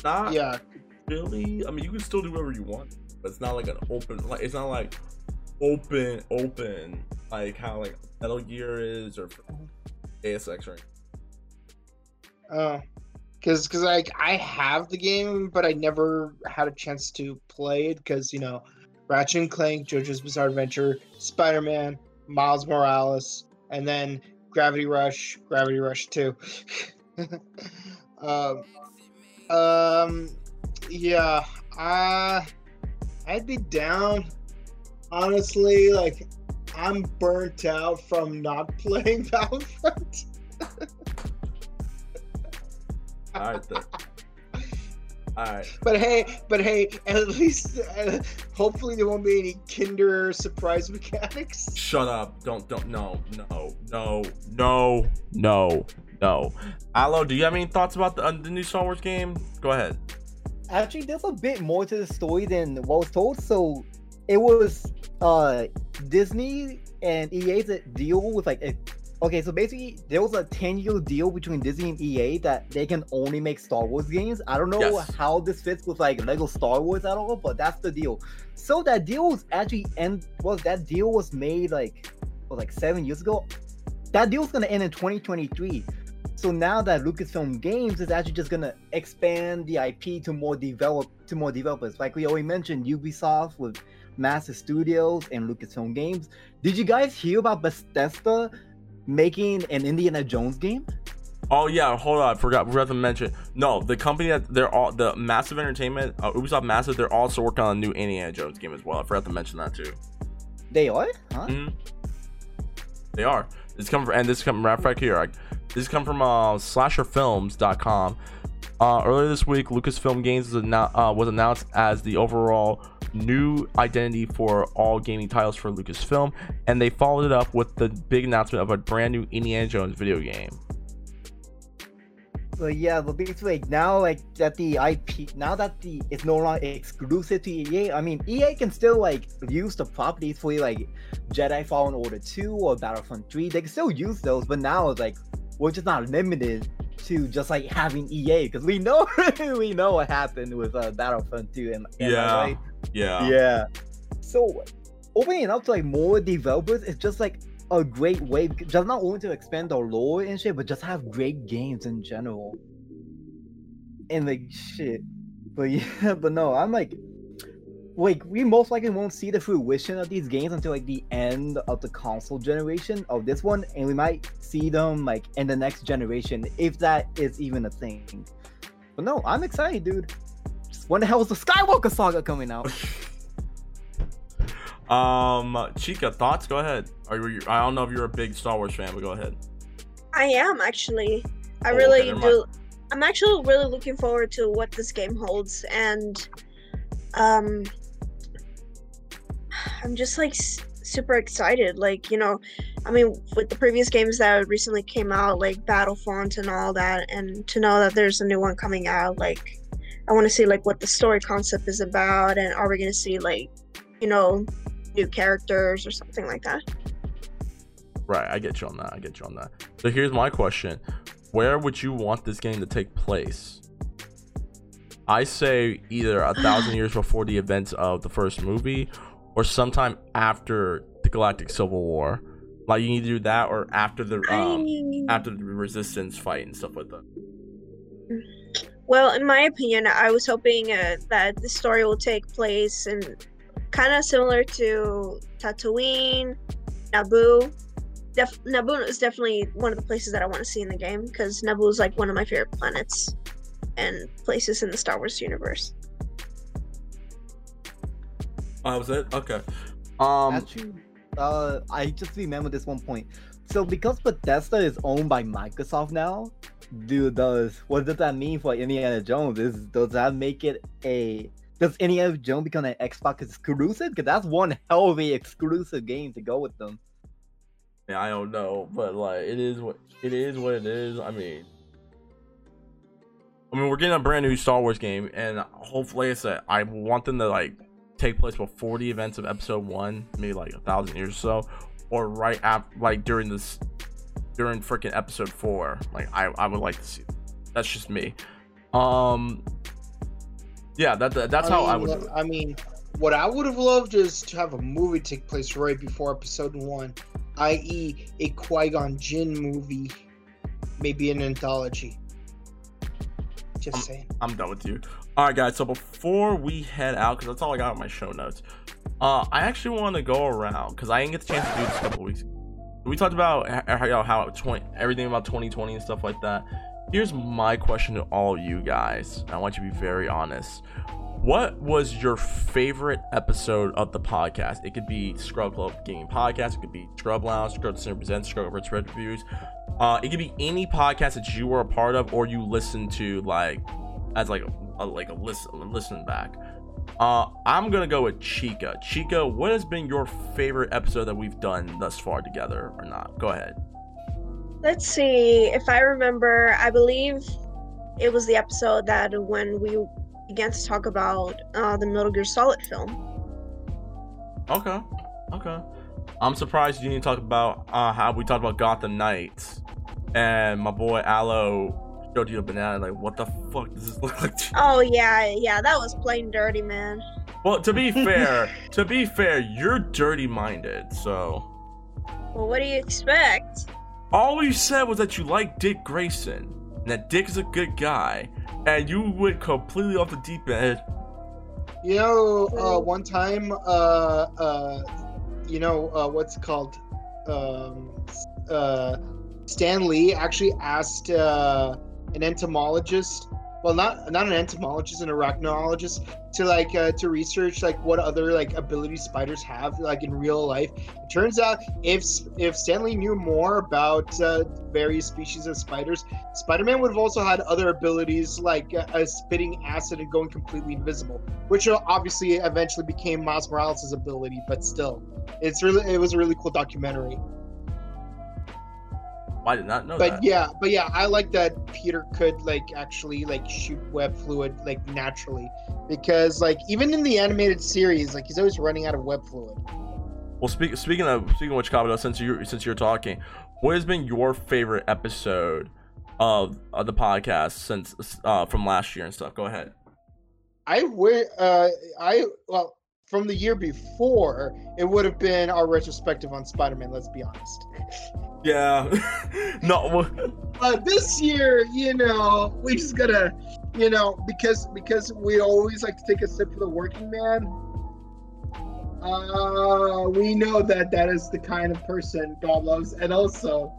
Speaker 2: Not
Speaker 6: yeah.
Speaker 2: really. I mean, you can still do whatever you want, but it's not like an open. Like it's not like open, open, like how like Metal Gear is or ASX anything.
Speaker 6: Oh, because because like I have the game, but I never had a chance to play it because you know, Ratchet and Clank, JoJo's Bizarre Adventure, Spider Man, Miles Morales, and then Gravity Rush, Gravity Rush Two. um, um, yeah, uh, I'd be down. Honestly, like I'm burnt out from not playing Battlefront.
Speaker 2: All right, then. All right.
Speaker 6: But hey, but hey, at least uh, hopefully there won't be any Kinder surprise mechanics.
Speaker 2: Shut up. Don't don't no no no no no no. Aloe, do you have any thoughts about the, uh, the new Star Wars game? Go ahead.
Speaker 1: Actually, there's a bit more to the story than what was told. So, it was uh Disney and EA's deal with like a, okay, so basically there was a 10 year deal between Disney and EA that they can only make Star Wars games. I don't know
Speaker 2: Yes.
Speaker 1: how this fits with like Lego Star Wars at all, but that's the deal. So that deal was actually end was that deal was made like was like seven years ago. That deal's gonna end in 2023. So now that Lucasfilm Games is actually just gonna expand the IP to more develop to more developers. Like we already mentioned, Ubisoft with Massive Studios and Lucasfilm Games. Did you guys hear about Bethesda making an Indiana Jones game?
Speaker 2: Oh yeah, hold on. I forgot. We forgot to mention. No, the company that they're all the Massive Entertainment, uh, Ubisoft Massive. They're also working on a new Indiana Jones game as well. I forgot to mention that too.
Speaker 1: They are, huh?
Speaker 2: Mhm. They are. This come from and this come right back here. Like, this come from uh, slasherfilms.com. Uh, earlier this week, Lucasfilm Games was, annou- uh, was announced as the overall new identity for all gaming titles for Lucasfilm, and they followed it up with the big announcement of a brand new Indiana Jones video game.
Speaker 1: But yeah, but basically like, now like that the IP now that the it's no longer exclusive to EA. I mean EA can still like use the properties for like Jedi Fallen Order 2 or Battlefront 3. They can still use those, but now it's like we're just not limited to just like having EA because we know we know what happened with uh, Battlefront 2 and, and
Speaker 2: Yeah.
Speaker 1: right?
Speaker 2: Yeah.
Speaker 1: Yeah. So opening up to like more developers is just like a great way, just not only to expand the lore and shit, but just have great games in general. And like shit. But yeah, but no, I'm like like we most likely won't see the fruition of these games until like the end of the console generation of this one, and we might see them like in the next generation, if that is even a thing. But no, I'm excited, dude. Just when the hell is the Skywalker saga coming out?
Speaker 2: Um, Chica, thoughts? Go ahead. Are you? I don't know if you're a big Star Wars fan, but go ahead.
Speaker 3: I am actually. I
Speaker 2: Oh,
Speaker 3: really
Speaker 2: never
Speaker 3: do. I'm actually really looking forward to what this game holds, and um, I'm just like s- super excited. Like you know, I mean, with the previous games that recently came out, like Battlefront and all that, and to know that there's a new one coming out, like I want to see like what the story concept is about, and are we gonna see like, you know, new characters or something like that?
Speaker 2: Right, I get you on that. I get you on that. So here's my question: Where would you want this game to take place? I say either a thousand years before the events of the first movie, or sometime after the Galactic Civil War. Like you need to do that, or after the um
Speaker 3: I-
Speaker 2: after the Resistance fight and stuff like that.
Speaker 3: Well, in my opinion, I was hoping uh, that the story will take place in kind of similar to Tatooine, Naboo. Def- Naboo is definitely one of the places that I want to see in the game because Naboo is like one of my favorite planets and places in the Star Wars universe.
Speaker 2: Oh, that was it. Okay. Um.
Speaker 1: Actually, uh, I just remember this one point. So because Bethesda is owned by Microsoft now, do does what does that mean for Indiana Jones? Is does that make it a does Indiana Jones become an Xbox exclusive? Because that's one hell of a exclusive game to go with them.
Speaker 2: Yeah, I don't know, but like it is what it is. What it is. I mean, I mean, we're getting a brand new Star Wars game, and hopefully, it's a, I want them to like take place before the events of Episode One, maybe like a thousand years or so, or right after, like during this, during freaking Episode Four. Like I, I would like to see. That's just me. Um. Yeah, that, that that's how I would.
Speaker 4: I mean, what I would have loved is to have a movie take place right before episode one, i.e., a Qui Gon Jinn movie, maybe an anthology. Just saying.
Speaker 2: I'm done with you. All right, guys. So before we head out, because that's all I got on my show notes, uh, I actually want to go around because I didn't get the chance to do this a couple weeks. We talked about how, how 20, everything about 2020 and stuff like that. Here's my question to all you guys. I want you to be very honest. What was your favorite episode of the podcast? It could be Scrub Club Gaming Podcast. It could be Scrub Lounge, Scrub Center Presents, Scrub Red Red Reviews. Uh, it could be any podcast that you were a part of or you listened to like as like a, like a listen listen back. Uh, I'm gonna go with Chica. Chica, what has been your favorite episode that we've done thus far together or not? Go ahead.
Speaker 3: Let's see. If I remember, I believe it was the episode that when we began to talk about uh, the Metal Gear Solid film.
Speaker 2: Okay. Okay. I'm surprised you didn't talk about uh, how we talked about Gotham Knights and my boy Aloe showed you the banana. Like, what the fuck does this look like? to you?
Speaker 3: Oh yeah, yeah, that was plain dirty, man.
Speaker 2: Well, to be fair, to be fair, you're dirty minded. So
Speaker 3: Well, what do you expect?
Speaker 2: all you said was that you like Dick Grayson and that Dick is a good guy, and you went completely off the deep end.
Speaker 4: You know, uh, one time, uh, uh, you know, uh, what's it called? Um, uh, Stan Lee actually asked uh, an entomologist, well, not not an entomologist, an arachnologist, to like uh, to research like what other like abilities spiders have like in real life. It turns out if if Stan Lee knew more about uh, various species of spiders, Spider-Man would have also had other abilities like uh, uh, spitting acid and going completely invisible, which obviously eventually became Miles Morales' ability. But still, it's really it was a really cool documentary.
Speaker 2: I did not know
Speaker 4: But
Speaker 2: that.
Speaker 4: yeah, but yeah, I like that Peter could like actually like shoot web fluid like naturally because like even in the animated series, like he's always running out of web fluid.
Speaker 2: Well, speak, speaking of speaking of which, Kabuto, since you since you're talking, what has been your favorite episode of, of the podcast since uh, from last year and stuff? Go ahead.
Speaker 4: I would, uh, I well, from the year before, it would have been our retrospective on Spider-Man. Let's be honest.
Speaker 2: Yeah. no. well,
Speaker 4: Uh, this year, you know, we just gotta, you know, because because we always like to take a sip for the working man. Uh, we know that that is the kind of person God loves, and also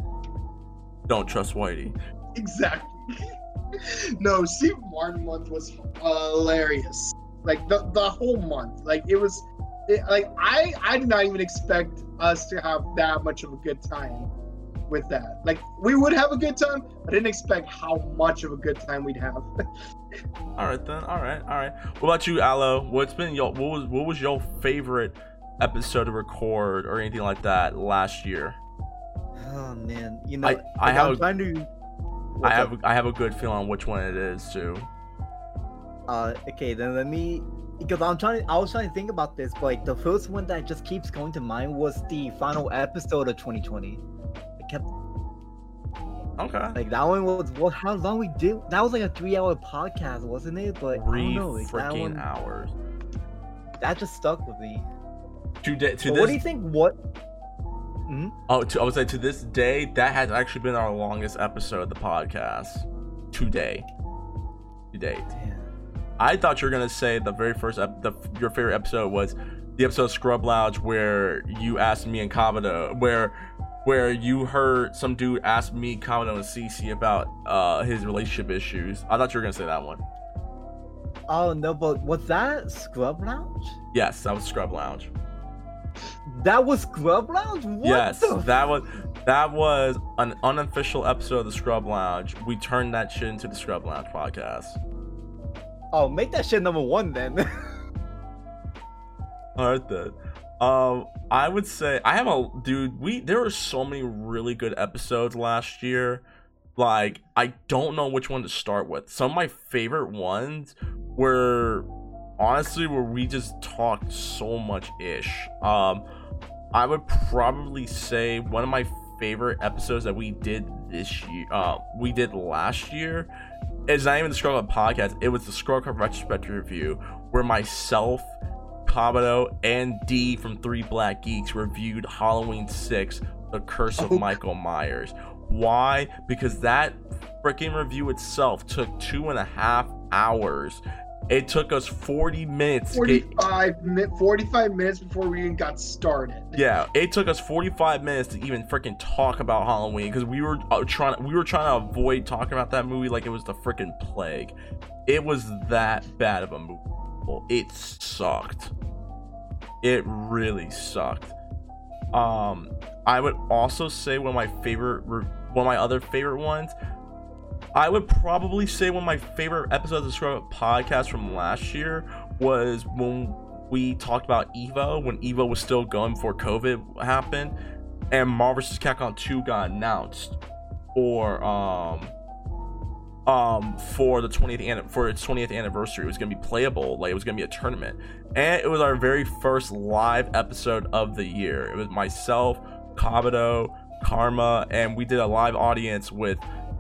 Speaker 2: Don't trust Whitey.
Speaker 4: exactly. no, Steve Martin month was hilarious. Like the the whole month, like it was, it, like I I did not even expect us to have that much of a good time with that. Like we would have a good time, I didn't expect how much of a good time we'd have.
Speaker 2: All right then. All right. All right. What about you, Aloe? What's been your what was what was your favorite episode to record or anything like that last year?
Speaker 1: Oh man, you know,
Speaker 2: I- I have
Speaker 1: I'm trying to.
Speaker 2: I have
Speaker 1: up?
Speaker 2: I have a good feeling on which one it is too.
Speaker 1: Uh, okay, then let me. Because I'm trying. I was trying to think about this, but like the first one that just keeps going to mind was the final episode of 2020. I kept
Speaker 2: Okay.
Speaker 1: like that one was what? How long we did? That was like a three-hour podcast, wasn't it? But I
Speaker 2: Three
Speaker 1: don't know. Like, that
Speaker 2: freaking
Speaker 1: one,
Speaker 2: hours.
Speaker 1: that just stuck with me.
Speaker 2: To, da- to this
Speaker 1: what do you think? What? Hmm?
Speaker 2: Oh, to, I would say to this day, that has actually been our longest episode of the podcast. Today. To date.
Speaker 1: Damn.
Speaker 2: I thought you were gonna say the very first, ep- the, your favorite episode was the episode of Scrub Lounge where you asked me and Kabuto, where where you heard some dude ask me, Kabuto, and CC about uh his relationship issues. I thought you were gonna say that one.
Speaker 1: Oh no, but was that Scrub Lounge?
Speaker 2: Yes, that was Scrub Lounge.
Speaker 1: That was Scrub Lounge. What
Speaker 2: yes,
Speaker 1: the
Speaker 2: that was that was an unofficial episode of the Scrub Lounge. We turned that shit into the Scrub Lounge podcast.
Speaker 1: Oh, make that shit number one then.
Speaker 2: All right then. Um, I would say I have a dude. We there were so many really good episodes last year. Like I don't know which one to start with. Some of my favorite ones were honestly where we just talked so much ish. Um, I would probably say one of my favorite episodes that we did this year. Uh, we did last year. It's not even the Scroll podcast. It was the Scroll retrospective review where myself, Kabuto, and D from Three Black Geeks reviewed Halloween 6, The Curse of
Speaker 4: Oh.
Speaker 2: Michael Myers. Why? Because that freaking review itself took two and a half hours. It took us 40 minutes to get
Speaker 4: 45 minutes 45 minutes before we even got started.
Speaker 2: yeah, it took us 45 minutes to even freaking talk about Halloween because we were uh, trying we were trying to avoid talking about that movie like it was the freaking plague. It was that bad of a movie. It sucked. It really sucked. Um, I would also say one of my favorite, one of my other favorite ones. I would probably say one of my favorite episodes of the Scrub podcast from last year was when we talked about Evo when Evo was still going before COVID happened, and Marvel vs. Capcom 2 got announced for um um for the 20th an- for its 20th anniversary. It was gonna be playable, like it was gonna be a tournament, and it was our very first live episode of the year. It was myself, Kabuto, Karma, and we did a live audience with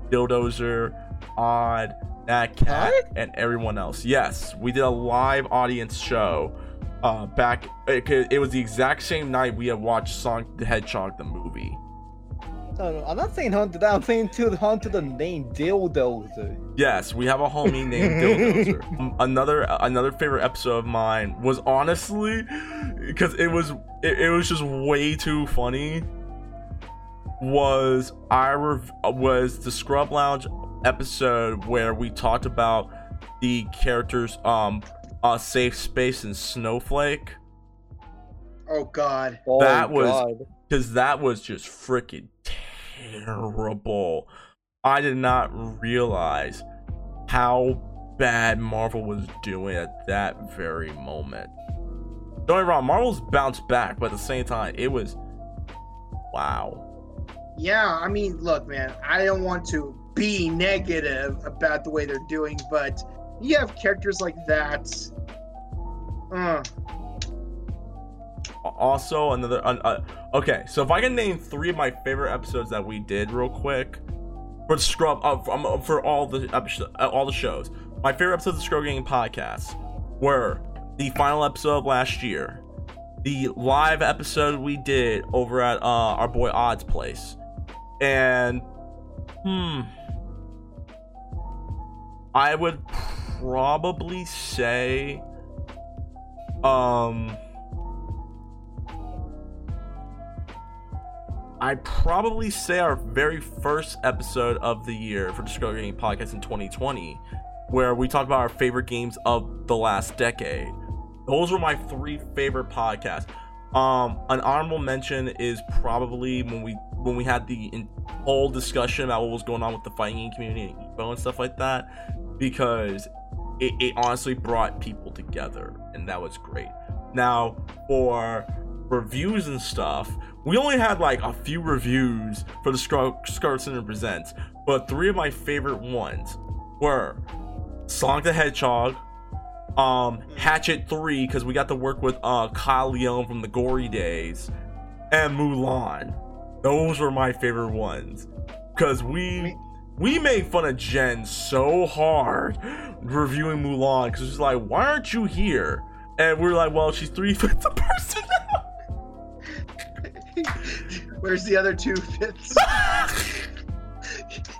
Speaker 2: Dildozer, Odd, Nat Cat, and everyone else. Yes, we did a live audience show. Uh, back it, it was the exact same night we had watched Sonic the Hedgehog the movie.
Speaker 1: No, no, I'm not saying hunt to that. I'm saying to hunt to the name Dildozer.
Speaker 2: Yes, we have a homie named Dildozer. Um, another another favorite episode of mine was honestly because it was it, it was just way too funny. Was I rev- was the Scrub Lounge episode where we talked about the characters um uh safe space and Snowflake
Speaker 4: Oh god.
Speaker 1: Oh,
Speaker 2: That was- because that was just freaking terrible. I did not realize how bad Marvel was doing at that very moment. Don't get me wrong, Marvel's bounced back, but at the same time, it was wow.
Speaker 4: Yeah, I mean, look, man, I don't want to be negative about the way they're doing, but you have characters like that. Uh,
Speaker 2: Also, another. Uh, okay, so if I can name three of my favorite episodes that we did real quick for Scrub, uh, for, um, for all the uh, all the shows, my favorite episodes of Scrub Gang podcast were the final episode last year, the live episode we did over at uh, our boy Odd's place, and hmm, I would probably say, um. I'd probably say our very first episode of the year for Scroll Gaming Podcast in 2020, where we talked about our favorite games of the last decade. Those were my three favorite podcasts. Um, an honorable mention is probably when we when we had the in- whole discussion about what was going on with the fighting game community and Evo and stuff like that, because it, it honestly brought people together, and that was great. Now, for reviews and stuff, we only had like a few reviews for the Scar- Scarlet Center Presents, but three of my favorite ones were Sonic the Hedgehog, um, Hatchet 3, because we got to work with uh, Kyle Leone from the Gory Days, and Mulan. Those were my favorite ones. Because we we made fun of Jen so hard reviewing Mulan because she's like, why aren't you here? And we're like, well, she's three fifths a person now.
Speaker 4: where's the other two fifths?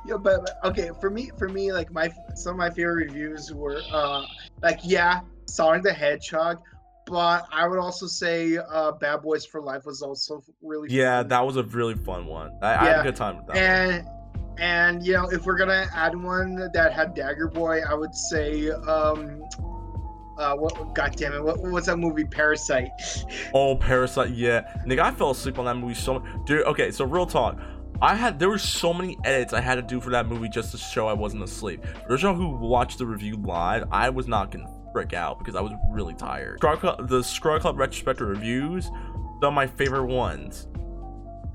Speaker 4: yeah, but okay, for me, for me, like my some of my favorite reviews were uh like yeah, Sonic the Hedgehog, but I would also say uh Bad Boys for Life was also really
Speaker 2: Yeah,
Speaker 4: fun.
Speaker 2: that was a really fun one. I, I had a good time with that. one.
Speaker 4: and and you know if we're gonna add one that had Dagger Boy, I would say um uh what god damn it what, what was that movie Parasite
Speaker 2: Oh, Parasite, yeah. Nigga, I fell asleep on that movie so much. Dude, okay, so real talk. I had there were so many edits I had to do for that movie just to show I wasn't asleep. For those who watched the review live, I was not gonna freak out because I was really tired. Club, the Scrub Club retrospective reviews, some of my favorite ones.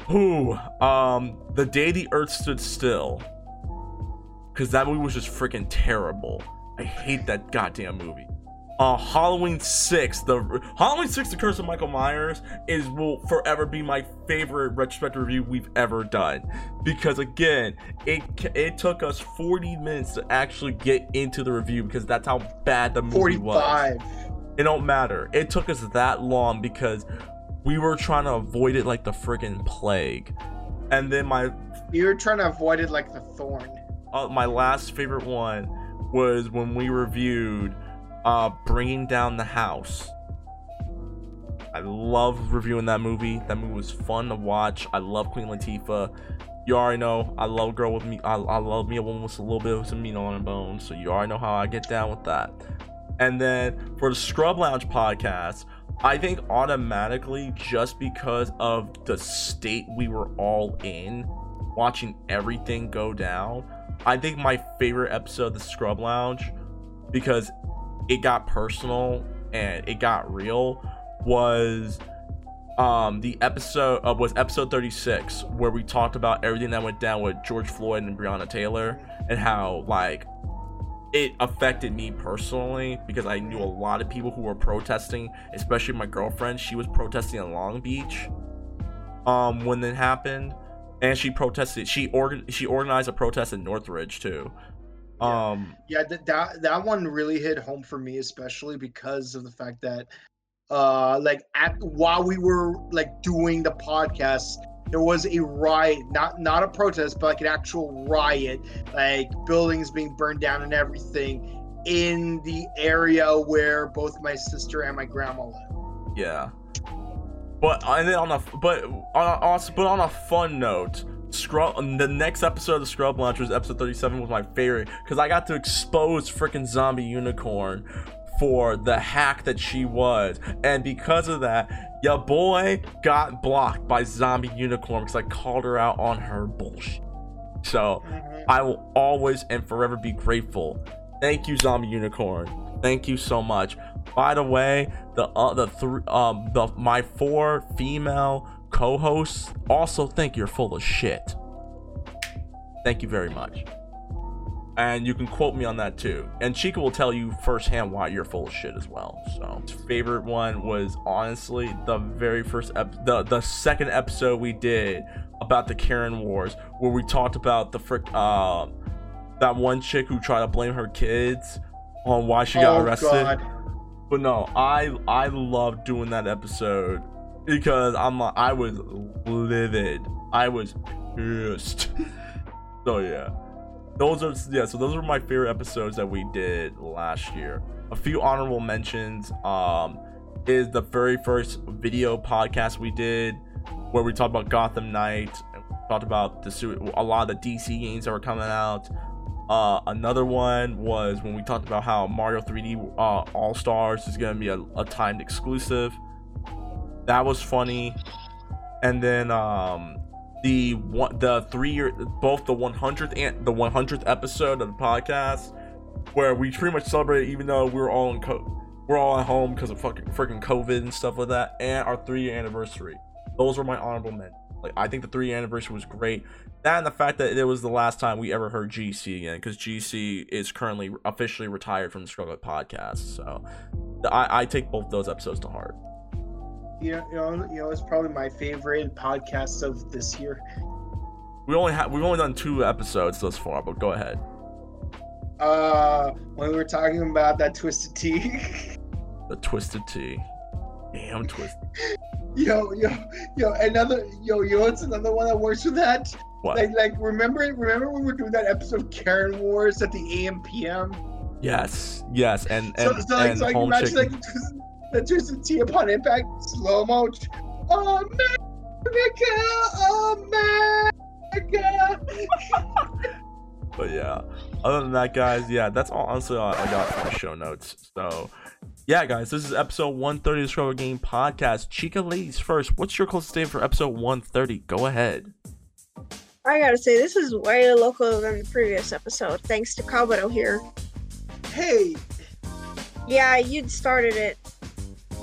Speaker 2: Who? Um, the day the Earth stood still. Cause that movie was just freaking terrible. I hate that goddamn movie uh Halloween 6 the Halloween 6 the curse of Michael Myers is will forever be my favorite retrospective review we've ever done. Because again it it took us 40 minutes to actually get into the review because that's how bad the movie was.
Speaker 4: 45
Speaker 2: it don't matter. It took us that long because we were trying to avoid it like the friggin' plague. And then my
Speaker 4: you were trying to avoid it like the thorn.
Speaker 2: Uh, my last favorite one was when we reviewed uh bringing down the house. I love reviewing that movie. That movie was fun to watch. I love queen latifah. You already know i love girl with me i, I love me a woman with a little bit of some meat on her bones so you already know how i get down with that. And then for the scrub lounge podcast i think automatically just because of the state we were all in watching everything go down I think my favorite episode of the Scrub Lounge, because it got personal and it got real, was um the episode uh, was episode 36 where we talked about everything that went down with George Floyd and Breonna Taylor and how like it affected me personally because I knew a lot of people who were protesting, especially my girlfriend. She was protesting in Long Beach um when it happened and she protested she organ she organized a protest in Northridge too.
Speaker 4: Yeah.
Speaker 2: Um
Speaker 4: yeah that, that that one really hit home for me especially because of the fact that uh like at while we were like doing the podcast there was a riot not not a protest but like an actual riot like buildings being burned down and everything in the area where both my sister and my grandma live
Speaker 2: yeah. But and then on a but on a, but on a fun note, Scrub the next episode of the Scrub Lounge was episode 37 was my favorite because I got to expose freaking zombie unicorn for the hack that she was. And because of that, your boy got blocked by zombie unicorn because I called her out on her bullshit. So I will always and forever be grateful. Thank you, Zombie Unicorn. Thank you so much. By the way, the uh, the three um the my four female co-hosts also think you're full of shit. Thank you very much. And you can quote me on that too. And Chica will tell you firsthand why you're full of shit as well. So, favorite one was honestly the very first ep- the the second episode we did about the Karen Wars, where we talked about the frick uh, that one chick who tried to blame her kids on why she got
Speaker 7: oh
Speaker 2: arrested.
Speaker 7: god.
Speaker 2: But no, I I love doing that episode because I'm I was livid. I was pissed. so yeah. Those are yeah, so those were my favorite episodes that we did last year. A few honorable mentions um is the very first video podcast we did where we talked about Gotham Knight talked about the a lot of the DC games that were coming out. Uh, another one was when we talked about how Mario 3D uh, All Stars is gonna be a, a timed exclusive. That was funny. And then um, the one, the three year, both the 100th and the 100th episode of the podcast, where we pretty much celebrated, even though we were all in co- we're all at home because of fucking freaking COVID and stuff like that, and our three year anniversary. Those were my honorable men. Like I think the three year anniversary was great. That and the fact that it was the last time we ever heard GC again, because GC is currently officially retired from the Scrub Club podcast. So I, I take both those episodes to heart.
Speaker 4: You know, you know, you know, it's probably my favorite podcast of this year.
Speaker 2: We only have we've only done two episodes thus far, but go ahead.
Speaker 4: Uh, when we were talking about that twisted tea.
Speaker 2: The Twisted Tea. Damn twisted.
Speaker 4: yo, yo, yo, another, yo, yo, it's another one that works with that.
Speaker 2: What?
Speaker 4: Like, like, remember, remember when we were doing that episode of Karen Wars at the AM PM?
Speaker 2: yes, yes, and and,
Speaker 4: so, like,
Speaker 2: and
Speaker 4: so I can
Speaker 2: home
Speaker 4: imagine
Speaker 2: chicken.
Speaker 4: like twist- the twisted tea upon impact, slow mo. Oh, America, Oh, America.
Speaker 2: But yeah, other than that, guys, yeah, that's all honestly all I got for the show notes. So, yeah, guys, this is episode 130 of the Scrub Club Game Podcast. Chica, ladies first. What's your closest statement for episode 130? Go ahead.
Speaker 3: I gotta say, this is way local than the previous episode, thanks to Kabuto here.
Speaker 4: Hey,
Speaker 3: Yeah, you'd started it.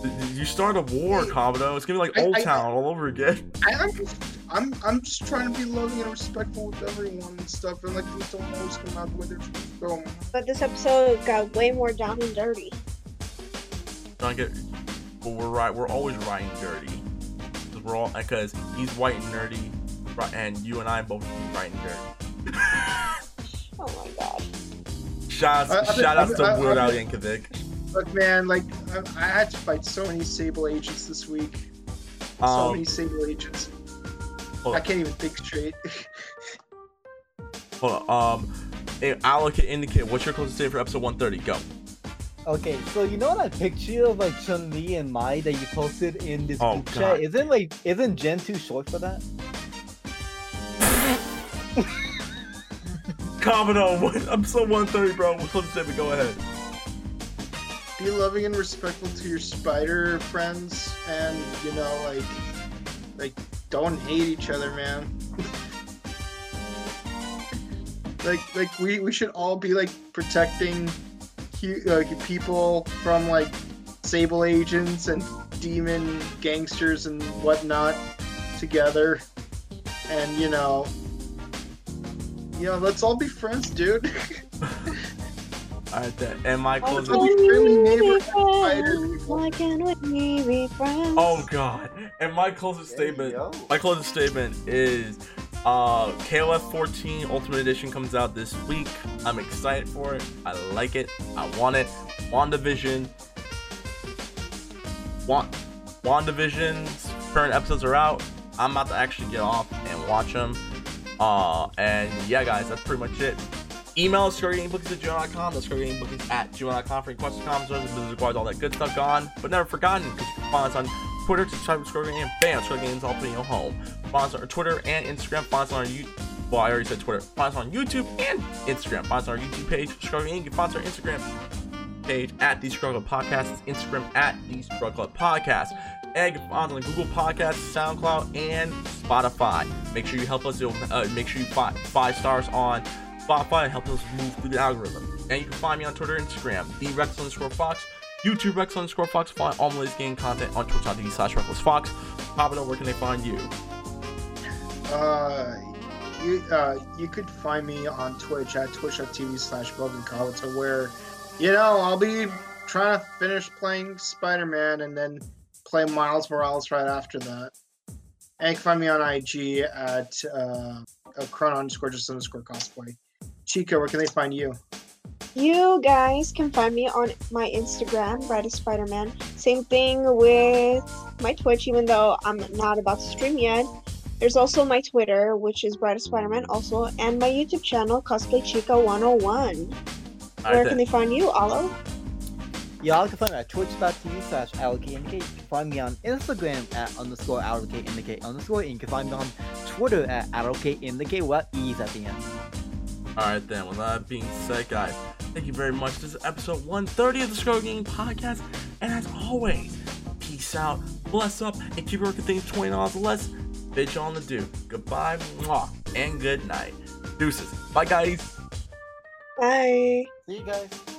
Speaker 2: You start a war, Kabuto. It's gonna be like
Speaker 4: I-
Speaker 2: Old
Speaker 4: I-
Speaker 2: Town all over again.
Speaker 4: I, I'm just, I'm, I'm just trying to be loving and respectful with everyone and stuff, and like things don't always come out the way they're supposed to go.
Speaker 3: But this episode got way more down and dirty.
Speaker 2: Don't get, but we're right. We're always right and dirty. Cause we're all because he's white and nerdy, right, and you and I both be right and dirty.
Speaker 3: Oh my god.
Speaker 2: Shout
Speaker 4: I- I
Speaker 2: out,
Speaker 4: think-
Speaker 2: shout
Speaker 4: I
Speaker 2: out to
Speaker 4: I-
Speaker 2: Weird
Speaker 4: I
Speaker 2: Al
Speaker 4: think-
Speaker 2: Yankovic.
Speaker 4: But man, like, I, I had to fight so many Sable agents this week. So
Speaker 2: Um,
Speaker 4: many Sable agents. I can't even think straight.
Speaker 2: Hold on. Um, hey, allocate indicate. What's your closest date for episode 130? Go.
Speaker 1: Okay, so you know that picture of like Chun Li and Mai that you posted in this
Speaker 2: Oh,
Speaker 1: group
Speaker 2: God.
Speaker 1: chat? Isn't like isn't Gen too short for that?
Speaker 2: Kamino, what episode 130, bro? What's closest date? Go ahead.
Speaker 4: Be loving and respectful to your spider friends, and you know, like, like, don't hate each other, man. like, like we we should all be like protecting uh, people from like sable agents and demon gangsters and whatnot together, and you know. You know, let's all be friends, dude.
Speaker 2: Alright, then. And my
Speaker 4: Oh,
Speaker 2: closest.
Speaker 4: it's be friendly.
Speaker 3: Why can't we be friends?
Speaker 2: Oh god. And my closest statement.
Speaker 1: Yo.
Speaker 2: My closest statement is uh KOF 14 Ultimate Edition comes out this week. I'm excited for it. I like it. I want it. WandaVision. Want WandaVision's current episodes are out. I'm about to actually get off and watch them. Uh and yeah guys, that's pretty much it. Email us ScurryGameBookies at gmail.com. That's ScurryGameBookies at gmail.com for any questions, comments, business requires all that good stuff gone, but never forgotten because you can find us on Twitter, subscribe to Scroll Game, bam, Scroll Games all putting your home. Find us on our Twitter and Instagram. Find us on our YouTube. Well, I already said Twitter. Find us on YouTube and Instagram. Find us on our YouTube page, Scroll Game. You can find us on our Instagram page at the Scrub Club Podcast. It's Instagram at the Scrub Club Podcast. And you can find us on Google Podcasts, SoundCloud, and Spotify. Make sure you help us. Uh, make sure you five five stars on Spotify help us move through the algorithm. And you can find me on Twitter and Instagram, the Reckless underscore Fox, YouTube Reckless underscore Fox. Find all Malays game content on twitch.tv slash Reckless Fox. Papito, where can they find you?
Speaker 4: Uh, you uh, you could find me on Twitch at twitch.tv slash Kalita, where, you know, I'll be trying to finish playing Spider-Man and then play Miles Morales right after that. And you can find me on IG at uh chrono underscore just underscore cosplay. Chica, where can they find you?
Speaker 3: You guys can find me on my Instagram, Bride of Spider-Man. Same thing with my Twitch, even though I'm not about to stream yet. There's also my Twitter, which is Bride of Spider-Man also, and my YouTube channel, Cosplay Chica 101.
Speaker 2: Alright,
Speaker 3: Where
Speaker 2: then.
Speaker 3: can they find you, Alo?
Speaker 1: Y'all can find me at twitch.tv slash allocatindicate. You can find me on Instagram at underscore allocatindicate underscore. And you can find me on Twitter at allocatindicate without E's at the end.
Speaker 2: Alright then, with that being said, guys, thank you very much. This is episode 130 of the Scrub Club Gaming Podcast. And as always, peace out, bless up, and keep working things $20 or less. Bitch on the do. Goodbye, mwah, and good night. Deuces. Bye, guys.
Speaker 3: Bye.
Speaker 1: See you guys.